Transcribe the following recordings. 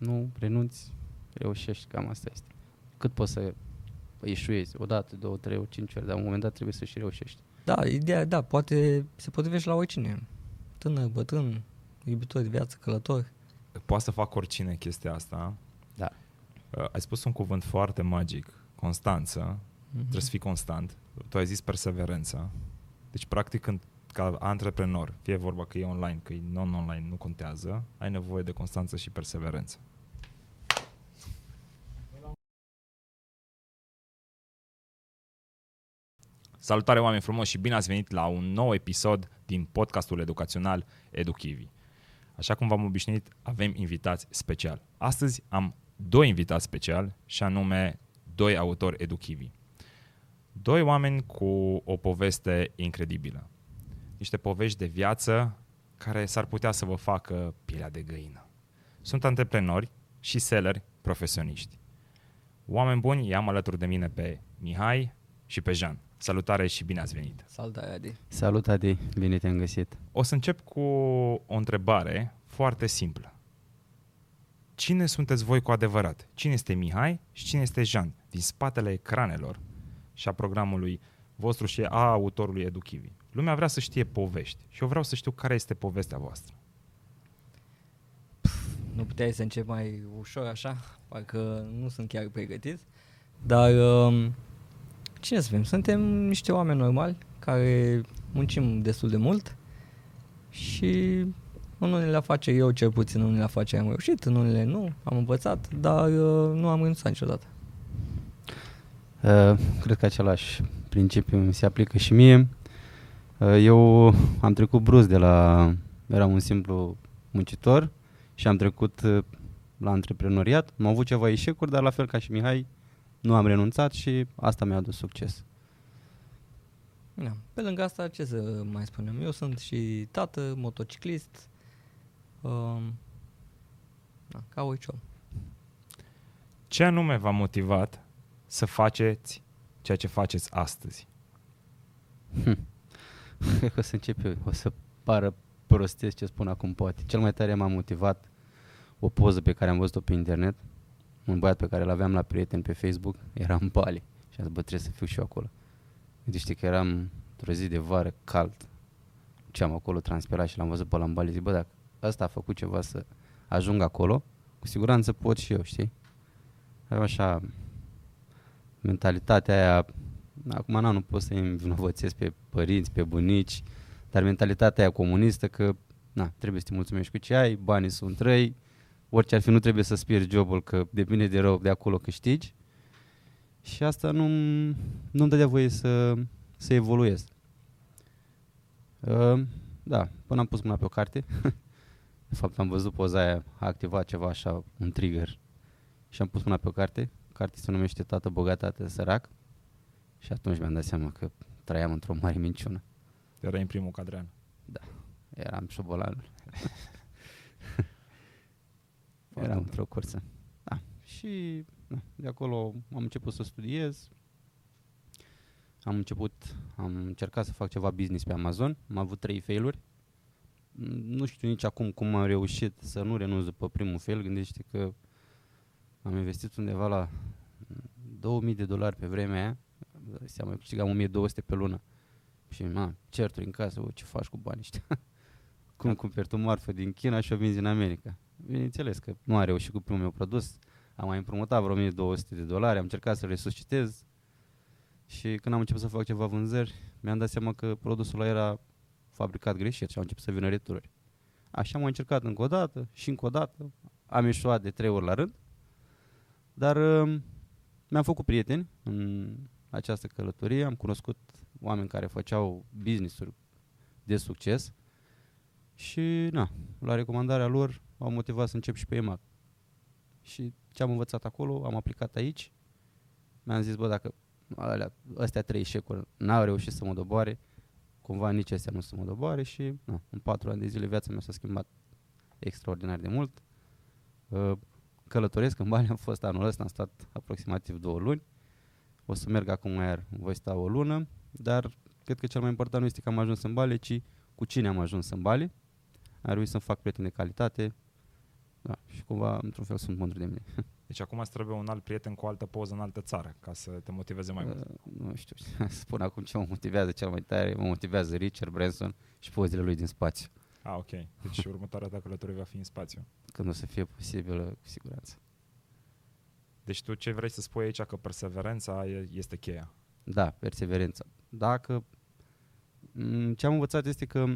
nu renunți, reușești, cam asta este. Cât poți să ieșuiezi, o dată, două, trei, o cinci ori, dar la un moment dat trebuie să și reușești. Da, ideea, da, poate se potrivește la oricine. Tânăr, bătrân, iubitor de viață, călător. Poate să fac oricine chestia asta. Da. Uh, ai spus un cuvânt foarte magic, constanță. Mhm. Trebuie să fii constant. Tu ai zis perseverență. Deci, practic, când ca antreprenor, fie vorba că e online, că e non-online, nu contează, ai nevoie de constanță și perseverență. Salutare oameni frumoși și bine ați venit la un nou episod din podcastul educațional EduKivi. Așa cum v-am obișnuit, avem invitați special. Astăzi am doi invitați special și anume doi autori EduKivi. Doi oameni cu o poveste incredibilă. Niște povești de viață care s-ar putea să vă facă pielea de găină. Sunt antreprenori și selleri profesioniști. Oameni buni, i-am alături de mine pe Mihai și pe Jean. Salutare și bine ați venit! Salutare, Adi. Salut, Adi, bine te-am găsit. O să încep cu o întrebare foarte simplă. Cine sunteți voi cu adevărat? Cine este Mihai și cine este Jean? Din spatele ecranelor și a programului vostru și a autorului EduKivi. Lumea vrea să știe povești și eu vreau să știu care este povestea voastră. Nu puteai să încep mai ușor așa? Parcă nu sunt chiar pregătit. Dar um, cine să fim? Suntem niște oameni normali care muncim destul de mult și în unele afaceri eu cel puțin în unele afaceri am reușit, în unele nu, am învățat, dar uh, nu am renunțat niciodată. Uh, cred că același principiu mi se aplică și mie. Uh, eu am trecut brusc de la... Eram un simplu muncitor și am trecut uh, la antreprenoriat. Am avut ceva eșecuri, dar la fel ca și Mihai, nu am renunțat și asta mi-a adus succes. Da. Pe lângă asta, ce să mai spunem? Eu sunt și tată, motociclist, um, da, ca orice om. Ce anume v-a motivat să faceți ceea ce faceți astăzi? Cred că o să încep eu, o să pară prostesc ce spun acum poate. Cel mai tare m-a motivat o poză pe care am văzut-o pe internet, un băiat pe care îl aveam la prieten pe Facebook, era în Bali și am zis, bă, trebuie să fiu și eu acolo. Gândește că eram într-o zi de vară cald, ce am acolo transpirat și l-am văzut pe ăla în Bali, zic, bă, dacă ăsta a făcut ceva să ajung acolo, cu siguranță pot și eu, știi? Aveam așa mentalitatea aia, acum na, nu pot să îi învinovățesc pe părinți, pe bunici, dar mentalitatea aia comunistă că na, trebuie să te mulțumești cu ce ai, banii sunt răi, orice ar fi, nu trebuie să-ți pierzi jobul, că de bine de rău de acolo câștigi. Și asta nu, nu-mi dădea voie să, să evoluez. Uh, da, până am pus mâna pe o carte, de fapt am văzut poza aia, a activat ceva așa, un trigger și am pus mâna pe o carte, cartea se numește Tată bogat, tată sărac și atunci mi-am dat seama că trăiam într-o mare minciună. Era în primul cadran. Eram șobolan. Eram într-o cursă. Da. Și da, de acolo am început să studiez. Am început, am încercat să fac ceva business pe Amazon. Am avut trei failuri. Mm, Nu știu nici acum cum am reușit să nu renunț după primul fail. Gândește că am investit undeva la mm, 2000 de dolari pe vremea aia. Dai Seama, câștigam 1200 pe lună. Și, ma, certuri în casă, "Bă, ce faci cu banii ăștia? Cum cumperi tu marfă din China și o vinzi în America? Bineînțeles că nu am reușit cu primul meu produs. Am mai împrumutat vreo 1200 de dolari, am încercat să resuscitez și când am început să fac ceva vânzări, mi-am dat seama că produsul ăla era fabricat greșit și au început să vină retururi. Așa am mai încercat încă o dată și încă o dată. Am ieșuat de trei ori la rând, dar um, mi-am făcut prieteni în această călătorie, am cunoscut oameni care făceau business-uri de succes și, na, la recomandarea lor m-au motivat să încep și pe EMAG. Și ce am învățat acolo, am aplicat aici. Mi-am zis, bă, dacă alea, astea trei eșecuri n-au reușit să mă doboare, cumva nici astea nu să mă doboare și na, în patru ani de zile viața mea s-a schimbat extraordinar de mult. Uh, Călătoresc în Bali, am fost anul ăsta, am stat aproximativ două luni. O să merg acum iar, voi sta o lună, dar cred că cel mai important nu este că am ajuns în Bali, ci cu cine am ajuns în Bali. Am reușit să-mi fac prieteni de calitate, Da, și cumva, într-un fel, sunt mândru de mine. Deci acum îți trebuie un alt prieten cu o altă poză în altă țară, ca să te motiveze mai mult. Uh, nu știu, spun acum ce mă motivează cel mai tare, mă motivează Richard Branson și pozele lui din spațiu. Ah, ok. Deci următoarea ta călătorie va fi în spațiu. Când o să fie posibilă, cu siguranță. Deci tu ce vrei să spui aici că perseverența e- este cheia. Da, perseverența. Dacă m, ce am învățat este că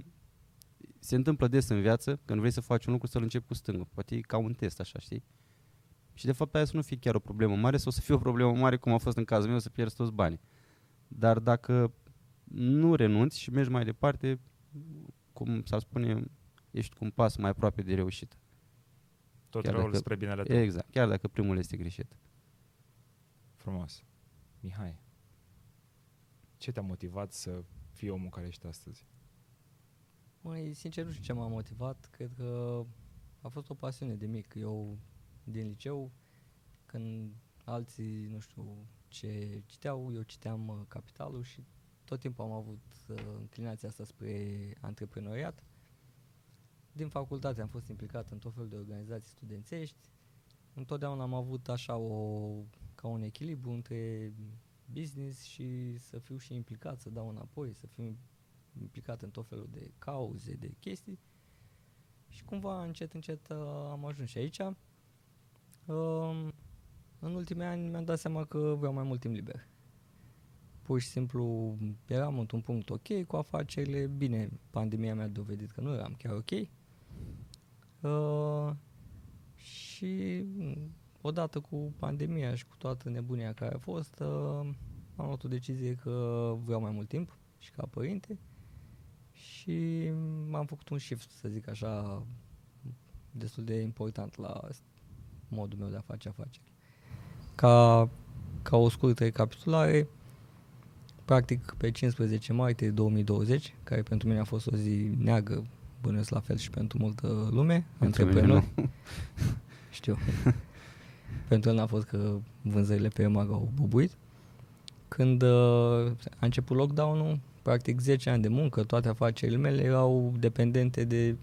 se întâmplă des în viață, când vrei să faci un lucru, să-l începi cu stângă. Poate e ca un test, așa, știi? Și de fapt aia să nu fie chiar o problemă mare sau să fie o problemă mare, cum a fost în cazul meu, să pierzi toți banii. Dar dacă nu renunți și mergi mai departe, cum s-ar spune, ești cu un pas mai aproape de reușită. Tot Chiar răul dacă- spre binele tău. Exact, chiar dacă primul este greșit. Frumos. Mihai, ce te-a motivat să fii omul care ești astăzi? Mai sincer nu știu ce m-a motivat, cred că a fost o pasiune de mic. Eu din liceu, când alții, nu știu ce citeau, eu citeam uh, Capitalul și tot timpul am avut uh, înclinația asta spre antreprenoriat. Din facultate am fost implicat în tot felul de organizații studențești. Întotdeauna am avut așa o, ca un echilibru între business și să fiu și implicat, să dau înapoi, să fiu implicat în tot felul de cauze, de chestii. Și cumva încet, încet uh, am ajuns și aici. Um, în ultimii ani mi-am dat seama că vreau mai mult timp liber. Pur și simplu eram într-un punct ok cu afacerile. Bine, pandemia mi-a dovedit că nu eram chiar ok. Uh, și mm, odată cu pandemia și cu toată nebunia care a fost, uh, am luat o decizie că vreau mai mult timp și ca părinte și m-am făcut un shift, să zic așa, destul de important la modul meu de a face afaceri. Ca, ca o scurtă recapitulare, practic pe 15 martie 2020, care pentru mine a fost o zi neagră, bănuiesc la fel și pentru multă lume, Pentru mine antreprenori. Știu. pentru el n-a fost că vânzările pe EMAG au bubuit. Când uh, a început lockdown-ul, practic 10 ani de muncă, toate afacerile mele erau dependente de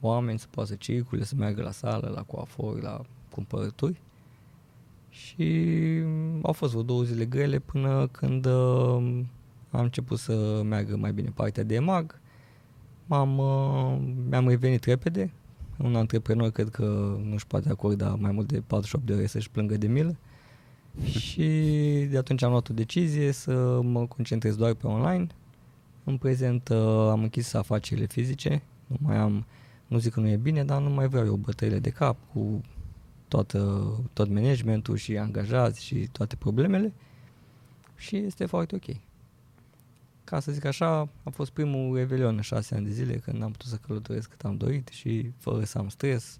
oameni să poată să circule, să meargă la sală, la coafor, la cumpărături. Și au fost vreo două zile grele până când uh, am început să meargă mai bine partea de EMAG. M-am, uh, mi-am revenit repede. Un antreprenor cred că nu-și poate acorda mai mult de 48 de ore să-și plângă de milă. și de atunci am luat o decizie să mă concentrez doar pe online. În prezent uh, am închis afacerile fizice, nu mai am, nu zic că nu e bine, dar nu mai vreau eu bătăile de cap cu toată, tot managementul și angajați și toate problemele și este foarte ok. Ca să zic așa, a fost primul revelion în șase ani de zile când am putut să călătoresc cât am dorit și fără să am stres,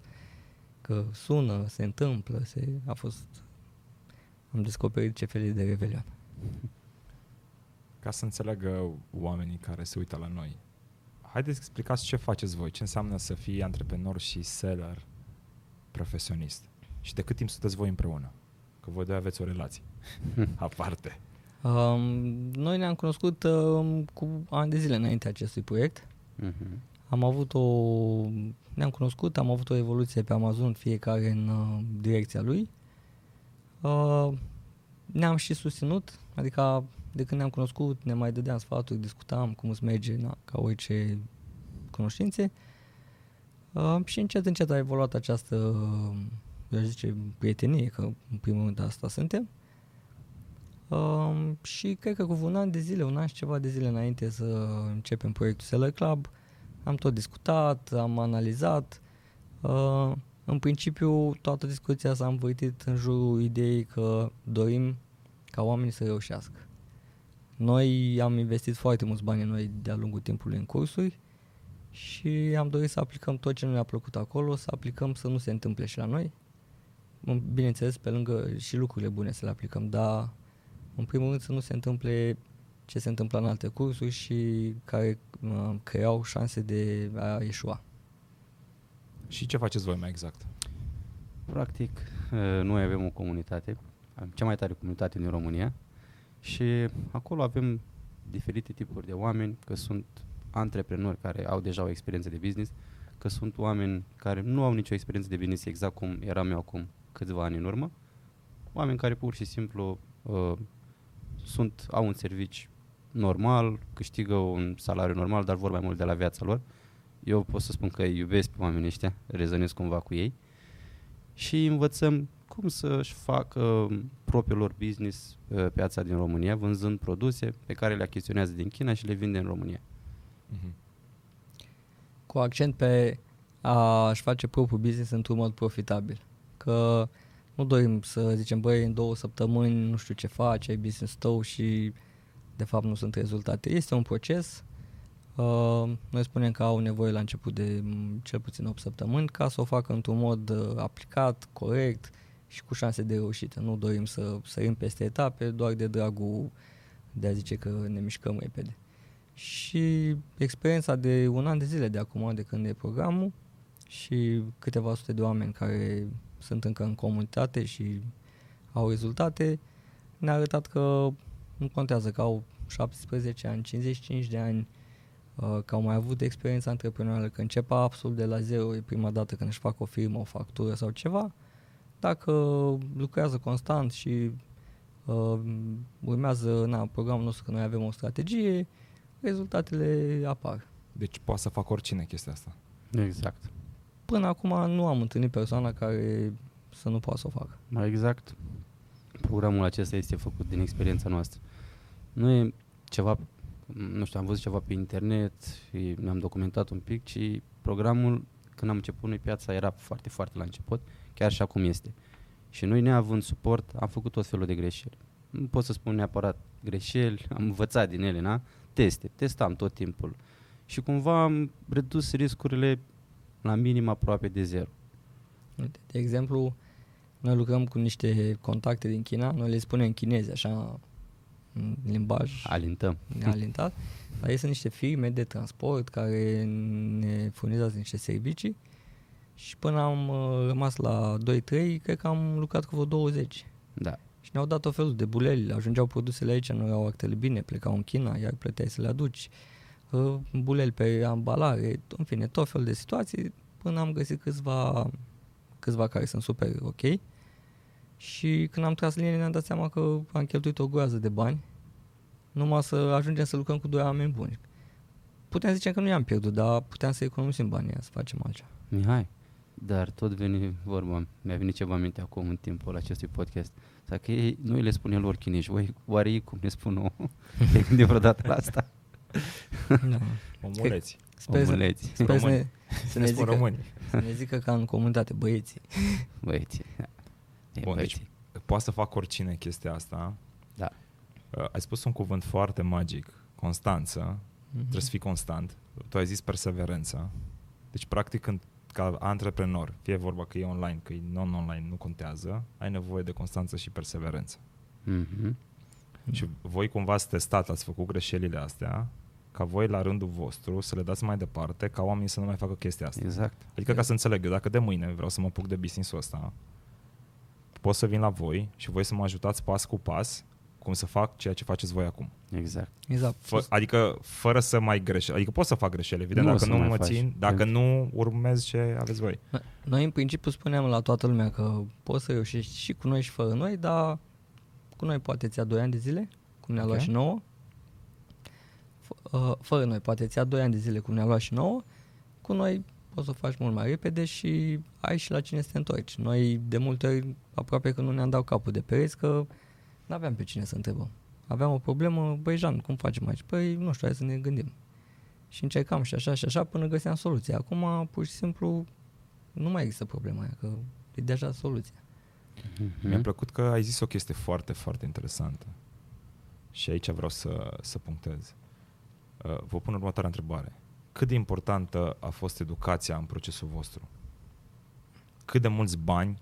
că sună, se întâmplă, se, a fost, am descoperit ce fel e de revelion. Ca să înțeleagă oamenii care se uită la noi, haideți să explicați ce faceți voi, ce înseamnă să fii antreprenor și seller profesionist și de cât timp sunteți voi împreună, că voi doi aveți o relație aparte. Um, noi ne-am cunoscut um, cu ani de zile înainte acestui proiect. Mhm. Am avut o... Ne-am cunoscut, am avut o evoluție pe Amazon, fiecare în uh, direcția lui. Uh, ne-am și susținut, adică de când ne-am cunoscut, ne mai dădeam sfaturi, discutam cum îți merge, na, ca orice cunoștințe. Uh, și încet, încet a evoluat această, eu aș zice, prietenie, că în primul rând asta suntem. Um, și cred că cu un an de zile, un an și ceva de zile înainte să începem proiectul Seller Club, am tot discutat, am analizat. Uh, în principiu, toată discuția s-a învârtit în jurul ideii că dorim ca oamenii să reușească. Noi am investit foarte mulți bani în noi de-a lungul timpului în cursuri și am dorit să aplicăm tot ce nu ne-a plăcut acolo, să aplicăm să nu se întâmple și la noi. Bineînțeles, pe lângă și lucrurile bune să le aplicăm, dar în primul rând să nu se întâmple ce se întâmplă în alte cursuri și care uh, creau șanse de a ieșua. Și ce faceți voi mai exact? Practic, uh, noi avem o comunitate, avem cea mai tare comunitate din România și acolo avem diferite tipuri de oameni, că sunt antreprenori care au deja o experiență de business, că sunt oameni care nu au nicio experiență de business exact cum eram eu acum câțiva ani în urmă. Oameni care pur și simplu uh, sunt, au un servici normal, câștigă un salariu normal, dar vor mai mult de la viața lor. Eu pot să spun că îi iubesc pe oamenii ăștia, rezonez cumva cu ei și învățăm cum să-și facă propriul lor business uh, pe piața din România, vânzând produse pe care le achiziționează din China și le vinde în România. Mhm. Cu accent pe a-și face propriul business într-un mod profitabil. Că nu dorim să zicem, băi, în două săptămâni nu știu ce faci, ai business tău și de fapt nu sunt rezultate. Este un proces. Uh, noi spunem că au nevoie la început de m, cel puțin 8 săptămâni ca să o facă într-un mod uh, aplicat, corect și cu șanse de reușită. Nu dorim să sărim peste etape doar de dragul de a zice că ne mișcăm repede. Și experiența de un an de zile de acum, de când e programul și câteva sute de oameni care sunt încă în comunitate și au rezultate, ne-a arătat că nu contează că au 17 ani, 55 de ani, uh, că au mai avut experiență antreprenorială, că încep absolut de la zero, e prima dată când își fac o firmă, o factură sau ceva, dacă lucrează constant și uh, urmează na, programul nostru, că noi avem o strategie, rezultatele apar. Deci poate să fac oricine chestia asta. Exact. Până acum nu am întâlnit persoana care să nu poată să o facă. Mai exact. Programul acesta este făcut din experiența noastră. Nu e ceva, nu știu, am văzut ceva pe internet și ne-am documentat un pic, ci programul, când am început noi piața, era foarte, foarte la început, chiar și acum este. Și noi, neavând suport, am făcut tot felul de greșeli. Nu pot să spun neapărat greșeli, am învățat din ele, na? Teste, testam tot timpul. Și cumva am redus riscurile la minim aproape de zero. Uite, de exemplu, noi lucrăm cu niște contacte din China, noi le spunem în chinezi, așa, în limbaj Alintăm. alintat, dar ei sunt niște firme de transport care ne furnizează niște servicii și până am uh, rămas la 2-3, cred că am lucrat cu vreo 20. Da. Și ne-au dat o felul de buleli, ajungeau produsele aici, nu erau actele bine, plecau în China, iar plăteai să le aduci, uh, buleli pe ambalare, în fine, tot felul de situații, până am găsit câțiva, câțiva care sunt super ok. Și când am tras linie ne-am dat seama că am cheltuit o groază de bani, numai să ajungem să lucrăm cu doi oameni buni. Puteam zice că nu i-am pierdut, dar puteam să economisim banii ăia, să facem altceva. Mihai, dar tot veni vorba, mi-a venit ceva în minte acum în timpul acestui podcast. Dacă ei, noi le spunem lor chinești, voi, oare ei cum ne spun nouă? Te-ai gândit vreodată la asta? Da. Omuleți. Sper, să, Omuleți, sper să, ne, Români. să, ne Ne spun zică, români. să ne zică ca în comunitate, băieții. băieții. Da. E, Bun, băieții. deci poate să fac oricine chestia asta. Da. Uh, ai spus un cuvânt foarte magic, constanță. Mhm. Trebuie să fii constant. Tu ai zis perseverență. Deci, practic, când, ca antreprenor, fie vorba că e online, că e non-online, nu contează, ai nevoie de constanță și perseverență. Mhm. Și voi cumva ați testat, ați făcut greșelile astea, ca voi la rândul vostru să le dați mai departe, ca oamenii să nu mai facă chestia asta. Exact. Adică ca să înțeleg, eu dacă de mâine vreau să mă apuc de business-ul ăsta, pot să vin la voi și voi să mă ajutați pas cu pas cum să fac ceea ce faceți voi acum. Exact. Exact. Fă, adică fără să mai greșeli. Adică pot să fac greșeli, evident, Nu o dacă să nu mai mă faci. țin, dacă Pentru- nu urmez ce aveți voi. Noi- Noi în principiu spuneam la toată lumea că poți să reușești și cu noi și fără noi, dar cu noi poate ți-a 2 ani de zile, cum ne-a luat Ok. și nouă. F- uh, fără noi poate ți-a 2 ani de zile, cum ne-a luat și nouă. Cu noi poți să o faci mult mai repede și ai și la cine să te întorci. Noi de multe ori aproape că nu ne-am dat capul de pereți că nu aveam pe cine să întrebăm. Aveam o problemă, băi Jean, cum facem aici? Păi nu știu, hai să ne gândim. Și încercam și așa și așa până găseam soluția. Acum pur și simplu nu mai există problema aia, că e deja soluția. Mhm. Mi-a plăcut că ai zis o chestie foarte, foarte interesantă. Și aici vreau să, să punctez. Uh, Vă pun următoarea întrebare. Cât de importantă a fost educația în procesul vostru? Cât de mulți bani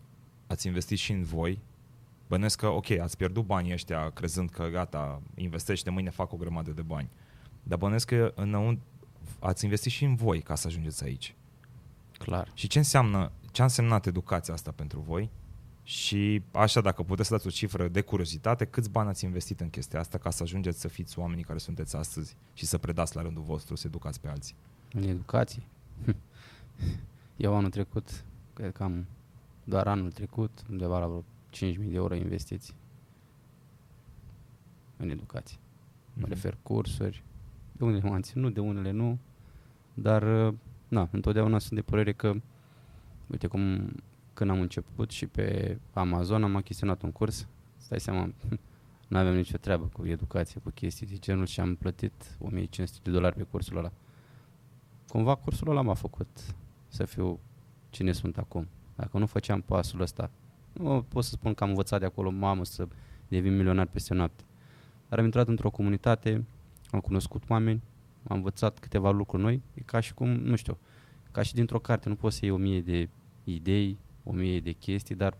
ați investit și în voi? Bănesc că, ok, ați pierdut banii ăștia crezând că gata, investești de mâine fac o grămadă de bani. Dar bănesc că înăuntru ați investit și în voi ca să ajungeți aici. Clar. Și ce înseamnă, ce a însemnat educația asta pentru voi? Și așa, dacă puteți să dați o cifră de curiozitate, câți bani ați investit în chestia asta ca să ajungeți să fiți oamenii care sunteți astăzi și să predați la rândul vostru, să educați pe alții? În educație. Hm. Eu anul trecut, cred că am doar anul trecut, undeva la vreo 5.000 de euro investiții în educație. Mă Mhm. refer cursuri, de unele m-am ținut, de unele nu, dar, uh, na, întotdeauna sunt de părere că, uite cum când am început și pe Amazon am achiziționat un curs, stai seama, nu aveam nicio treabă cu educație, cu chestii de genul și am plătit 1500 de dolari pe cursul ăla. Cumva cursul ăla m-a făcut să fiu cine sunt acum. Dacă nu făceam pasul ăsta, nu pot să spun că am învățat de acolo, mamă, să devin milionar peste noapte. Dar am intrat într-o comunitate, am cunoscut oameni, am învățat câteva lucruri noi, e ca și cum, nu știu, ca și dintr-o carte, nu poți să iei o mie de idei, o mie de chestii, dar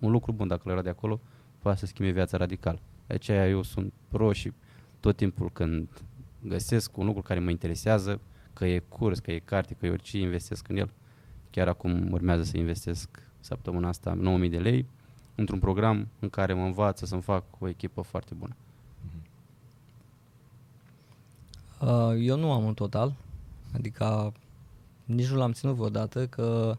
un lucru bun dacă le luat de acolo, poate să schimbe viața radical. De aceea eu sunt pro și tot timpul când găsesc un lucru care mă interesează, că e curs, că e carte, că e orice, investesc în el. Chiar acum urmează să investesc săptămâna asta 9000 de lei într-un program în care mă învață să-mi fac o echipă foarte bună. Uh, eu nu am un total, adică nici nu l-am ținut vreodată, că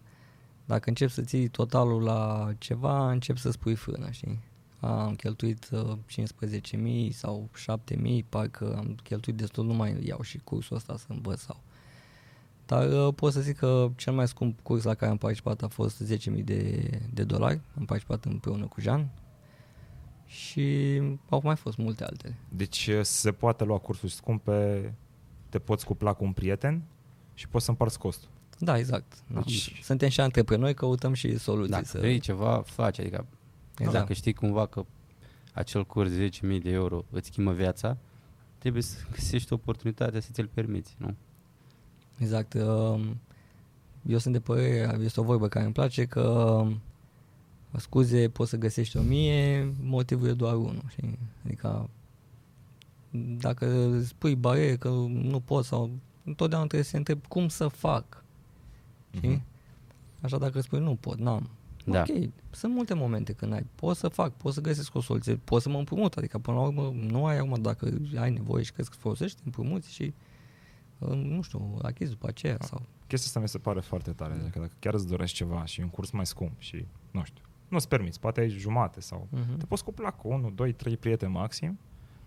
dacă încep să ții totalul la ceva, încep să spui frână, știi? Am cheltuit uh, 15.000 sau 7.000, parcă am cheltuit destul, nu mai iau și cursul ăsta să învăț sau... Dar uh, pot să zic că cel mai scump curs la care am participat a fost 10.000 de, de dolari. Am participat împreună cu Jean și au mai fost multe altele. Deci uh, se poate lua cursuri scumpe, te poți cupla cu un prieten și poți să împarți costul. Da, exact. Da. Deci- Suntem și antreprenori, căutăm și soluții. Dacă să... vrei ceva, faci. Adică Exact. dacă știi cumva că acel curs de 10.000 de euro îți schimbă viața, trebuie să găsești oportunitatea să ți-l permiți, nu? Exact. um, Eu sunt de părere, este o vorbă care îmi place, că um, scuze poți să găsești o mie, motivul e doar unul. Știi? Adică dacă spui bariere că nu pot sau întotdeauna trebuie să te întrebi cum să fac. Știi? Mhm. Așa dacă spui nu pot, n-am. Da. Ok, sunt multe momente când ai, pot să fac, pot să găsesc o soluție, pot să mă împrumut, adică până la urmă nu ai acum dacă ai nevoie și crezi că folosești, te împrumuți și uh, nu știu, achizi după aceea sau Chestia asta mi se pare foarte tare. Dacă, dacă chiar îți dorești ceva și e un curs mai scump și, nu știu, nu-ți permiți, poate ai jumate sau... Mhm. Te poți cupla cu unul, doi, trei prieteni maxim,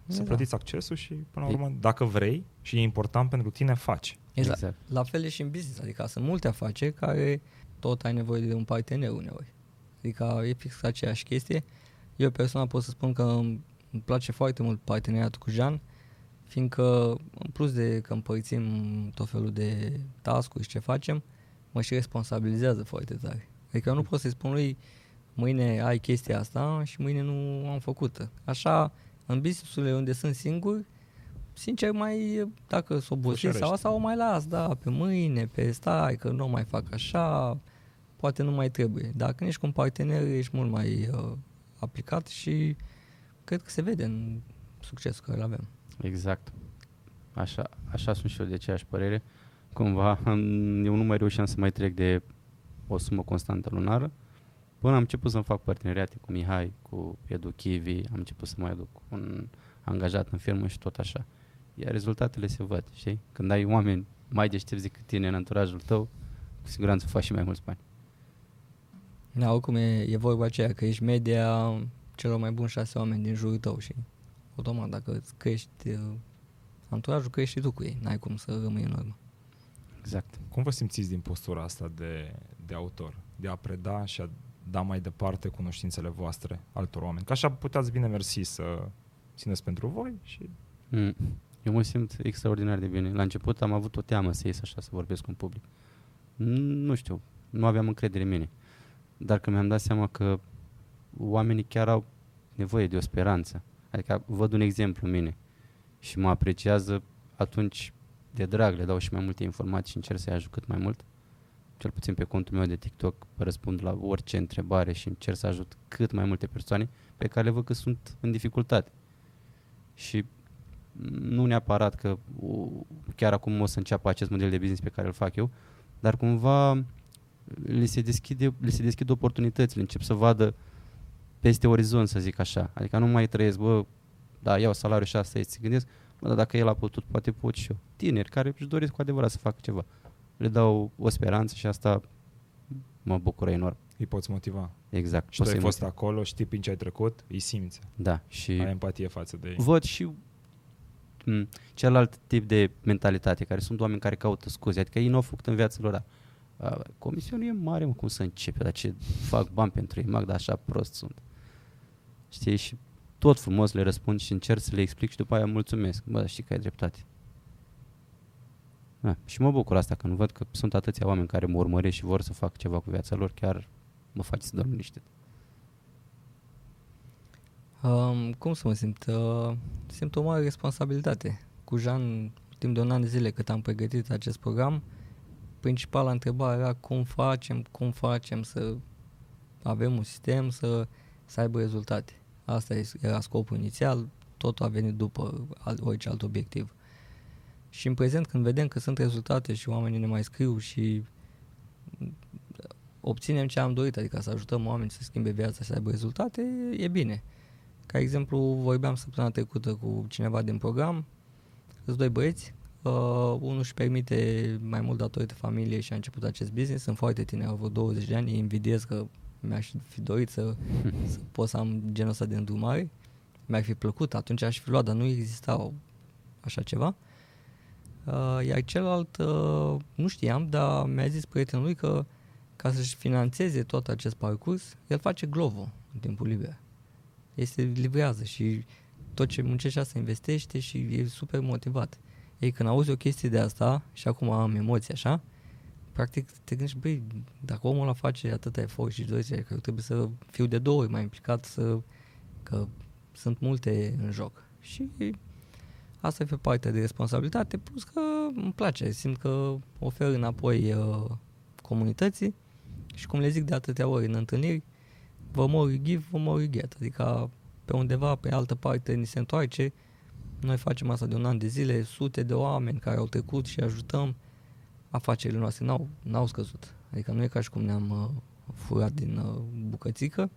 să Da. plătiți accesul și, până la E- urmă, dacă vrei și e important pentru tine, faci. Exact. Exact. La fel e și în business, adică sunt multe afaceri care tot ai nevoie de un partener uneori. Adică e fix aceeași chestie. Eu personal pot să spun că îmi îmi place foarte mult parteneriatul cu Jean, fiindcă în plus de că împărțim tot felul de task-uri și ce facem, mă și responsabilizează foarte tare. Adică eu nu pot să-i spun lui mâine ai chestia asta și mâine nu am făcut Așa, în business-urile unde sunt singur, sincer mai, dacă s-o obosit sau Fușerești. asta, o mai las, da, pe mâine, pe stai, că nu mai fac așa, poate nu mai trebuie. Dar când ești cu un partener, ești mult mai uh, aplicat și cred că se vede în succesul care îl avem. Exact. Așa, așa sunt și eu de aceeași părere. Cumva am- eu nu mai reușeam să mai trec de o sumă constantă lunară până am început să-mi fac parteneriate cu Mihai, cu Edu Chivi, am început să mai aduc un angajat în firmă și tot așa. Iar rezultatele se văd, știi? Când ai oameni mai deștepți decât tine în anturajul tău, cu siguranță faci și mai mulți bani. Da, oricum e, e vorba aceea că ești media celor mai buni șase oameni din jurul tău și automat dacă îți crești uh, anturajul, crești și tu cu ei. N-ai cum să rămâi în urmă. Exact. Cum vă simțiți din postura asta de, de autor? De a preda și a da mai departe cunoștințele voastre altor oameni? Că așa puteați bine mersi să țineți pentru voi și Mm. Eu mă simt extraordinar de bine. La început am avut o teamă să ies așa, să vorbesc în public. Nu știu, nu aveam încredere în mine. Dar când mi-am dat seama că oamenii chiar au nevoie de o speranță, adică văd un exemplu în mine și mă apreciază, atunci de drag le dau și mai multe informații și încerc să-i ajut cât mai mult. Cel puțin pe contul meu de TikTok răspund la orice întrebare și încerc să ajut cât mai multe persoane pe care le văd că sunt în dificultate. Și nu neapărat că u, chiar acum o să înceapă acest model de business pe care îl fac eu, dar cumva li se deschide, li se deschid oportunitățile, încep să vadă peste orizont, să zic așa. Adică nu mai trăiesc, bă, da, iau salariul și asta este, se gândesc, bă, dar dacă el a putut, poate pot și eu. Tineri care își doresc cu adevărat să facă ceva. le dau o speranță și asta mă bucură enorm. Îi poți motiva. Exact. Și tu Poți ai să-i fost acolo, știi prin ce ai trecut, îi simți. Da, și Ai empatie față de ei. văd și m, celălalt tip de mentalitate, care sunt oameni care caută scuze, adică ei nu au făcut în viața lor. da. A, Comisionul e mare, mă, cum să începe, dar ce fac bani pentru ei, mag, dar așa prost sunt. Știi, și tot frumos le răspund și încerc să le explic și după aia mulțumesc. Bă, știi că ai dreptate. Da, și mă bucur asta când văd că sunt atâția oameni care mă urmăresc și vor să fac ceva cu viața lor, chiar mă face să dorm liniștit. Um, cum să mă simt? Uh, simt o mare responsabilitate. Cu Jean, timp de un an de zile cât am pregătit acest program, principala întrebare era cum facem, cum facem să avem un sistem să, să aibă rezultate. Asta era scopul inițial, totul a venit după alt, orice alt obiectiv. Și în prezent când vedem că sunt rezultate și oamenii ne mai scriu și obținem ce am dorit, adică să ajutăm oamenii să schimbe viața, să aibă rezultate, e bine. Ca exemplu, vorbeam săptămâna trecută cu cineva din program, sunt doi băieți, uh, unul își permite mai mult datorită familiei și a început acest business, sunt foarte tineri, au vreo 20 de ani, îi invidiez că mi-aș fi dorit să, să pot să am genul ăsta de îndrumare, mi-ar fi plăcut, atunci aș fi luat, dar nu exista așa ceva. Uh, iar celălalt uh, nu știam, dar mi-a zis prietenul lui că ca să-și financeze tot acest parcurs, el face Glovo în timpul liber. El se livrează și tot ce muncește asta investește și e super motivat. Ei, când auzi o chestie de asta, și acum am emoții așa, practic te gândești, băi, dacă omul ăla face atâta efort și dorințe, că eu trebuie să fiu de două ori mai implicat, să, că sunt multe în joc. Și asta e partea de responsabilitate, plus că îmi place, simt că ofer înapoi uh, comunității și cum le zic de atâtea ori în întâlniri, vă more you give, vă more you get, adică pe undeva, pe altă parte, ni se întoarce, noi facem asta de un an de zile, sute de oameni care au trecut și ajutăm, afacerile noastre n-au, n-au scăzut. Adică nu e ca și cum ne-am uh, furat din uh, bucățică.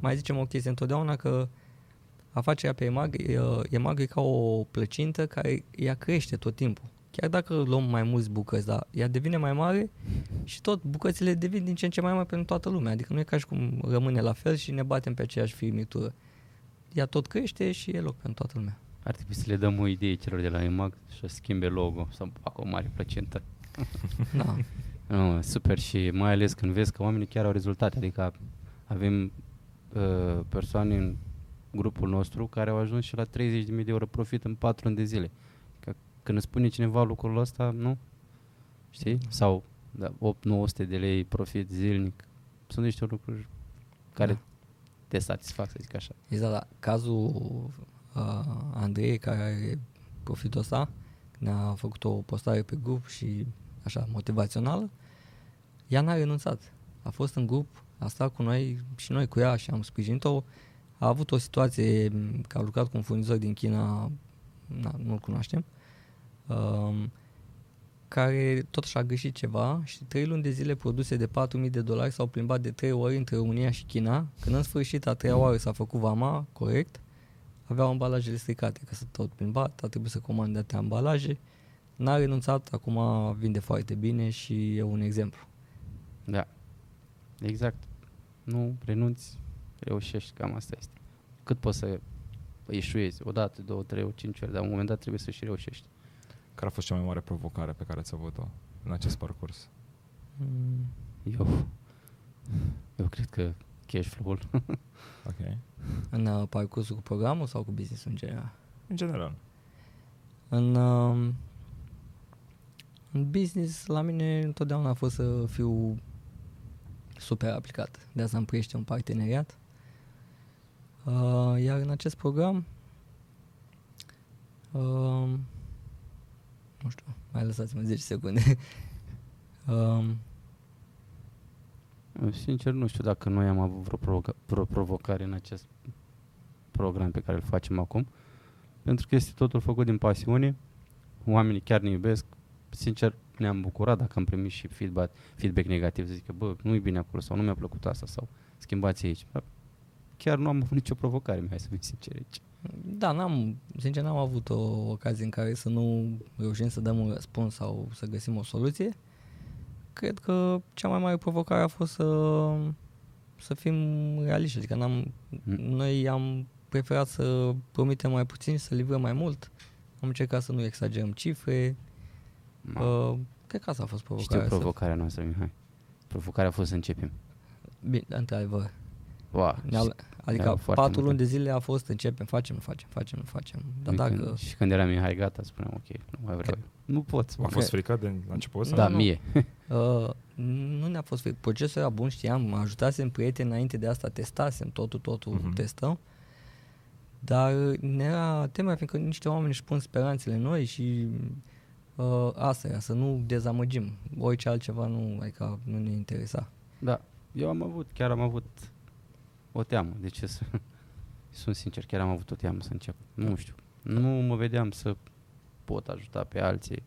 Mai zicem o chestie întotdeauna că afacerea pe EMAG, uh, EMAG e ca o plăcintă care ea crește tot timpul. Chiar dacă luăm mai mulți bucăți, dar ea devine mai mare și tot bucățile devin din ce în ce mai mari pentru toată lumea. Adică nu e ca și cum rămâne la fel și ne batem pe aceeași firmitură. Ea tot crește și e loc pentru toată lumea. Ar trebui să le dăm o idee celor de la EMAG și să schimbe logo, să facă o mare plăcintă. Da. Nu, super și mai ales când vezi că oamenii chiar au rezultate, adică avem uh, persoane în grupul nostru care au ajuns și la 30.000 de euro profit în 4 ani de zile. Că când îți spune cineva lucrul ăsta, nu? Știi? Sau da, 8-900 de lei profit zilnic. Sunt niște lucruri care Da. te satisfac, să zic așa. Exact, da. Cazul uh, Andrei, care are profitul ăsta, ne-a făcut o postare pe grup și așa, motivațională, ea n-a renunțat. A fost în grup, a stat cu noi și noi cu ea și am sprijinit-o. A avut o situație m, că a lucrat cu un furnizor din China, na, nu-l cunoaștem, um, care tot și-a greșit ceva și trei luni de zile produse de 4.000 de dolari s-au plimbat de trei ori între România și China. Când în sfârșit a treia oară s-a făcut vama, corect, aveau ambalajele stricate, că s-a tot plimbat, a trebuit să comande atâtea ambalaje. N-a renunțat, acum vinde foarte bine și e un exemplu. Da. Exact. Nu renunți, reușești, cam asta este. Cât poți să ieșuiezi? O dată, două, trei, o cinci ori, dar la un moment dat trebuie să și reușești. Care a fost cea mai mare provocare pe care ați avut-o în acest parcurs? Mm, Eu, eu cred că cash flow-ul. Ok. În uh, parcursul cu programul sau cu business în general? În general. În, uh, în business, la mine întotdeauna a fost să fiu super aplicat. De asta îmi priește un parteneriat. Uh, iar în acest program, uh, nu știu, mai lăsați-mă 10 secunde. uh, Sincer, nu știu dacă noi am avut vreo, provoca- vreo provocare în acest program pe care îl facem acum, pentru că este totul făcut din pasiune, oamenii chiar ne iubesc, sincer, ne-am bucurat dacă am primit și feedback, feedback negativ, să zic că, bă, nu-i bine acolo sau nu mi-a plăcut asta sau schimbați aici. Dar Chiar nu am avut nicio provocare, mai să fiu sincer aici. Da, n-am, sincer n-am avut o ocazie în care să nu reușim să dăm un răspuns sau să găsim o soluție. cred că cea mai mare provocare a fost să, să fim realiști. Adică n-am, Mm. noi am preferat să promitem mai puțin, să livrăm mai mult. Am încercat să nu exagerăm cifre. Ma, Uh, cred că asta a fost Știu provocarea. provocarea noastră, Mihai. Provocarea a fost să începem. Să, bine, într-adăvăr. Wow. Ne-au, adică ne-au foarte patru multe. luni de zile a fost începem, facem, nu facem, facem, nu facem. Dar Și dacă... când, și când era Mihai gata, spuneam ok, nu mai vreau. Nu pot. A fost frică de la început? Nu, Da, nu. mie. Uh, nu ne-a fost frică. Procesul era bun, știam, mă ajutasem prieteni înainte de asta, testasem, totul, totul Mhm. uh-huh. testăm. Dar ne era temerea, fiindcă niște oameni își pun speranțele în noi și uh, asta era, să nu dezamăgim. Orice altceva nu, adică nu ne interesa. Da, eu am avut, chiar am avut o teamă. De ce să... Sunt sincer, chiar am avut o teamă să încep. Nu știu. Nu mă vedeam să pot ajuta pe alții.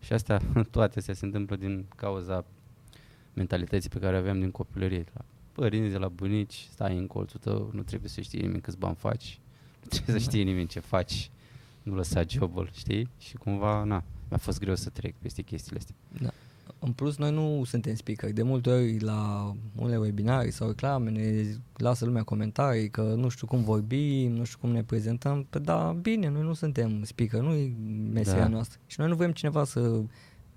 Și astea, toate astea se întâmplă din cauza mentalității pe care o aveam din copilărie. La părinți, de la bunici, stai în colțul tău, nu trebuie să știi nimeni câți bani faci, nu trebuie să știi nimeni ce faci, nu lăsa jobul, știi? Și cumva, na, mi-a fost greu să trec peste chestiile astea. Da. În plus, noi nu suntem speaker. De multe ori la unele webinarii sau reclame ne lasă lumea comentarii că nu știu cum vorbim, nu știu cum ne prezentăm. Păi da, bine, noi nu suntem speaker, nu e meseria Da. noastră. Și noi nu vrem cineva să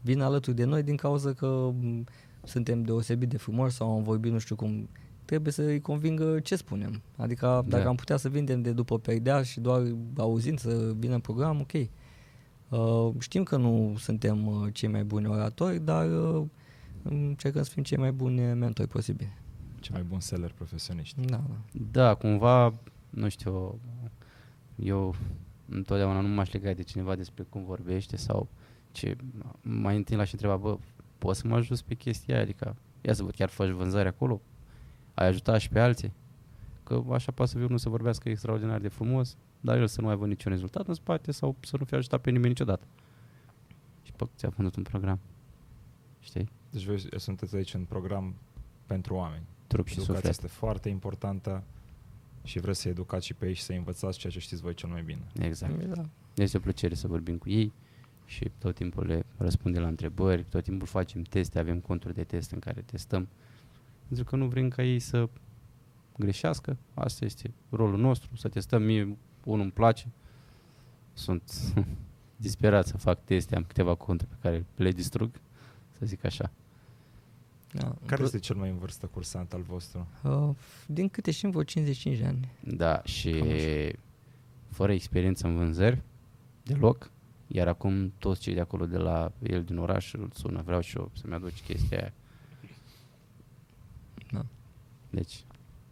vină alături de noi din cauza că m, suntem deosebit de frumoși sau am vorbit nu știu cum. Trebuie să îi convingă ce spunem. Adică dacă Da. am putea să vindem de după perdea și doar auzind să vină în program, ok. Uh, știm că nu suntem uh, cei mai buni oratori, dar uh, încercăm să fim cei mai buni mentori posibili. Cei mai buni seller profesioniști. Da, da. Da, cumva, nu știu, eu întotdeauna nu m-aș lega de cineva despre cum vorbește sau ce, mai întâi l-aș întreba, bă, poți să mă ajut pe chestia aia? Adică, ia să văd, chiar faci vânzări acolo? Ai ajutat și pe alții? Că așa poate să viu unul să vorbească extraordinar de frumos, dar el să nu aibă niciun rezultat în spate sau să nu fie ajutat pe nimeni niciodată. Și pe ți-a vândut un program. Știi? Deci voi sunteți aici în program pentru oameni. Trup și Educația suflet. este foarte importantă și vreți să educați și pe ei și să învățați ceea ce știți voi cel mai bine. Exact. da. Este o plăcere să vorbim cu ei și tot timpul le răspundem la întrebări, tot timpul facem teste, avem conturi de test în care testăm. Pentru că nu vrem ca ei să greșească, asta este rolul nostru, să testăm, mie unul îmi place, sunt disperat să fac teste, am câteva conturi pe care le distrug, să zic așa. da. În Care plus- este cel mai în vârstă cursant al vostru? Uh, din câte știm, vreo 55 de ani. Da, și Cam așa. fără experiență în vânzări, deloc, iar acum toți cei de acolo de la el din oraș îl sună, vreau și eu să-mi aduci chestia aia. Da. Deci,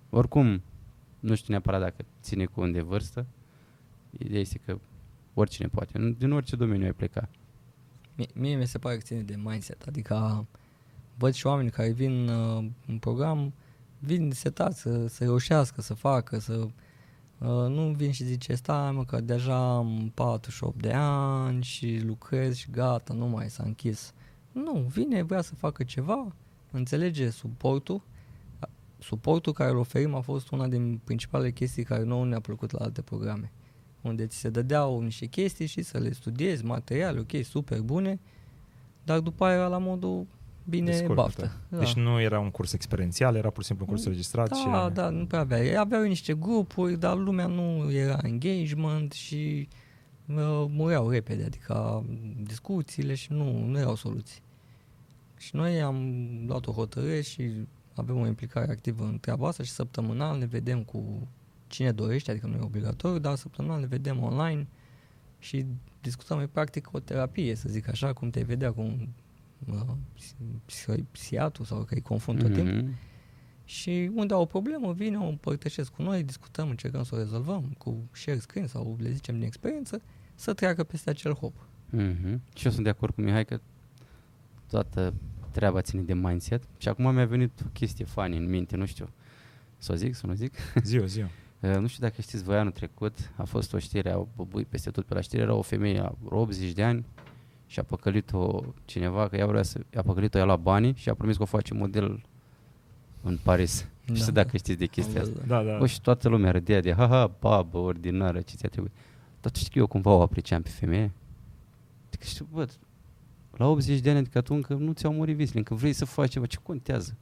oricum, nu știu neapărat dacă ține cont de vârstă, ideea este că oricine poate, în- din orice domeniu ai pleca. Mie, mie mi se pare că ține de mindset, adică văd și oameni care vin uh, în program, vin setați să, să reușească, să facă, să uh, nu vin și zice, stai mă că deja am 48 de ani și lucrez și gata, nu mai s-a închis. Nu, vine, vrea să facă ceva, înțelege suportul. A- Suportul care îl oferim a fost una din principalele chestii care nouă ne-a plăcut la alte programe unde ți se dădeau niște chestii și să le studiezi, materiale, ok, super bune, dar după aia era la modul bine Descurcă-te. baftă. Da. Deci nu era un curs experiențial, era pur și simplu un curs registrat și... da, da, nu prea avea. Aveau niște grupuri, dar lumea nu era engagement și uh, mureau repede, adică discuțiile și nu, nu erau soluții. Și noi am luat o hotărâre și avem o implicare activă în treaba asta și săptămânal ne vedem cu cine dorește, adică nu e obligatoriu, dar săptămânal ne vedem online și discutăm e practic o terapie, să zic așa, cum te vedea cu un uh, psi- psiatru sau că îi confund tot timpul. Mhm. Și unde au o problemă, vine, o împărtășesc cu noi, discutăm, încercăm să o rezolvăm cu share screen sau le zicem din experiență, să treacă peste acel hop. Mhm. Și eu sunt de acord cu Mihai că toată treaba ține de mindset. Și acum mi-a venit o chestie funny în minte, nu știu, să o zic, să nu zic. Ziua, ziua. Uh, nu știu dacă știți voi anul trecut, a fost o știre, au băbui peste tot pe la știre, era o femeie a 80 de ani și a păcălit-o cineva, că ea vrea să, a păcălit-o ea la bani și a promis că o face model în Paris. Nu știu dacă știți de chestia Am asta. văzut, Da, da. Bă, și toată lumea râdea de, haha, babă, ordinară, ce ți-a trebuit. Dar tu știi că eu cumva o apreciam pe femeie? Adică știu, bă, La 80 de ani, adică tu încă nu ți-au murit visele, încă vrei să faci ceva, ce contează?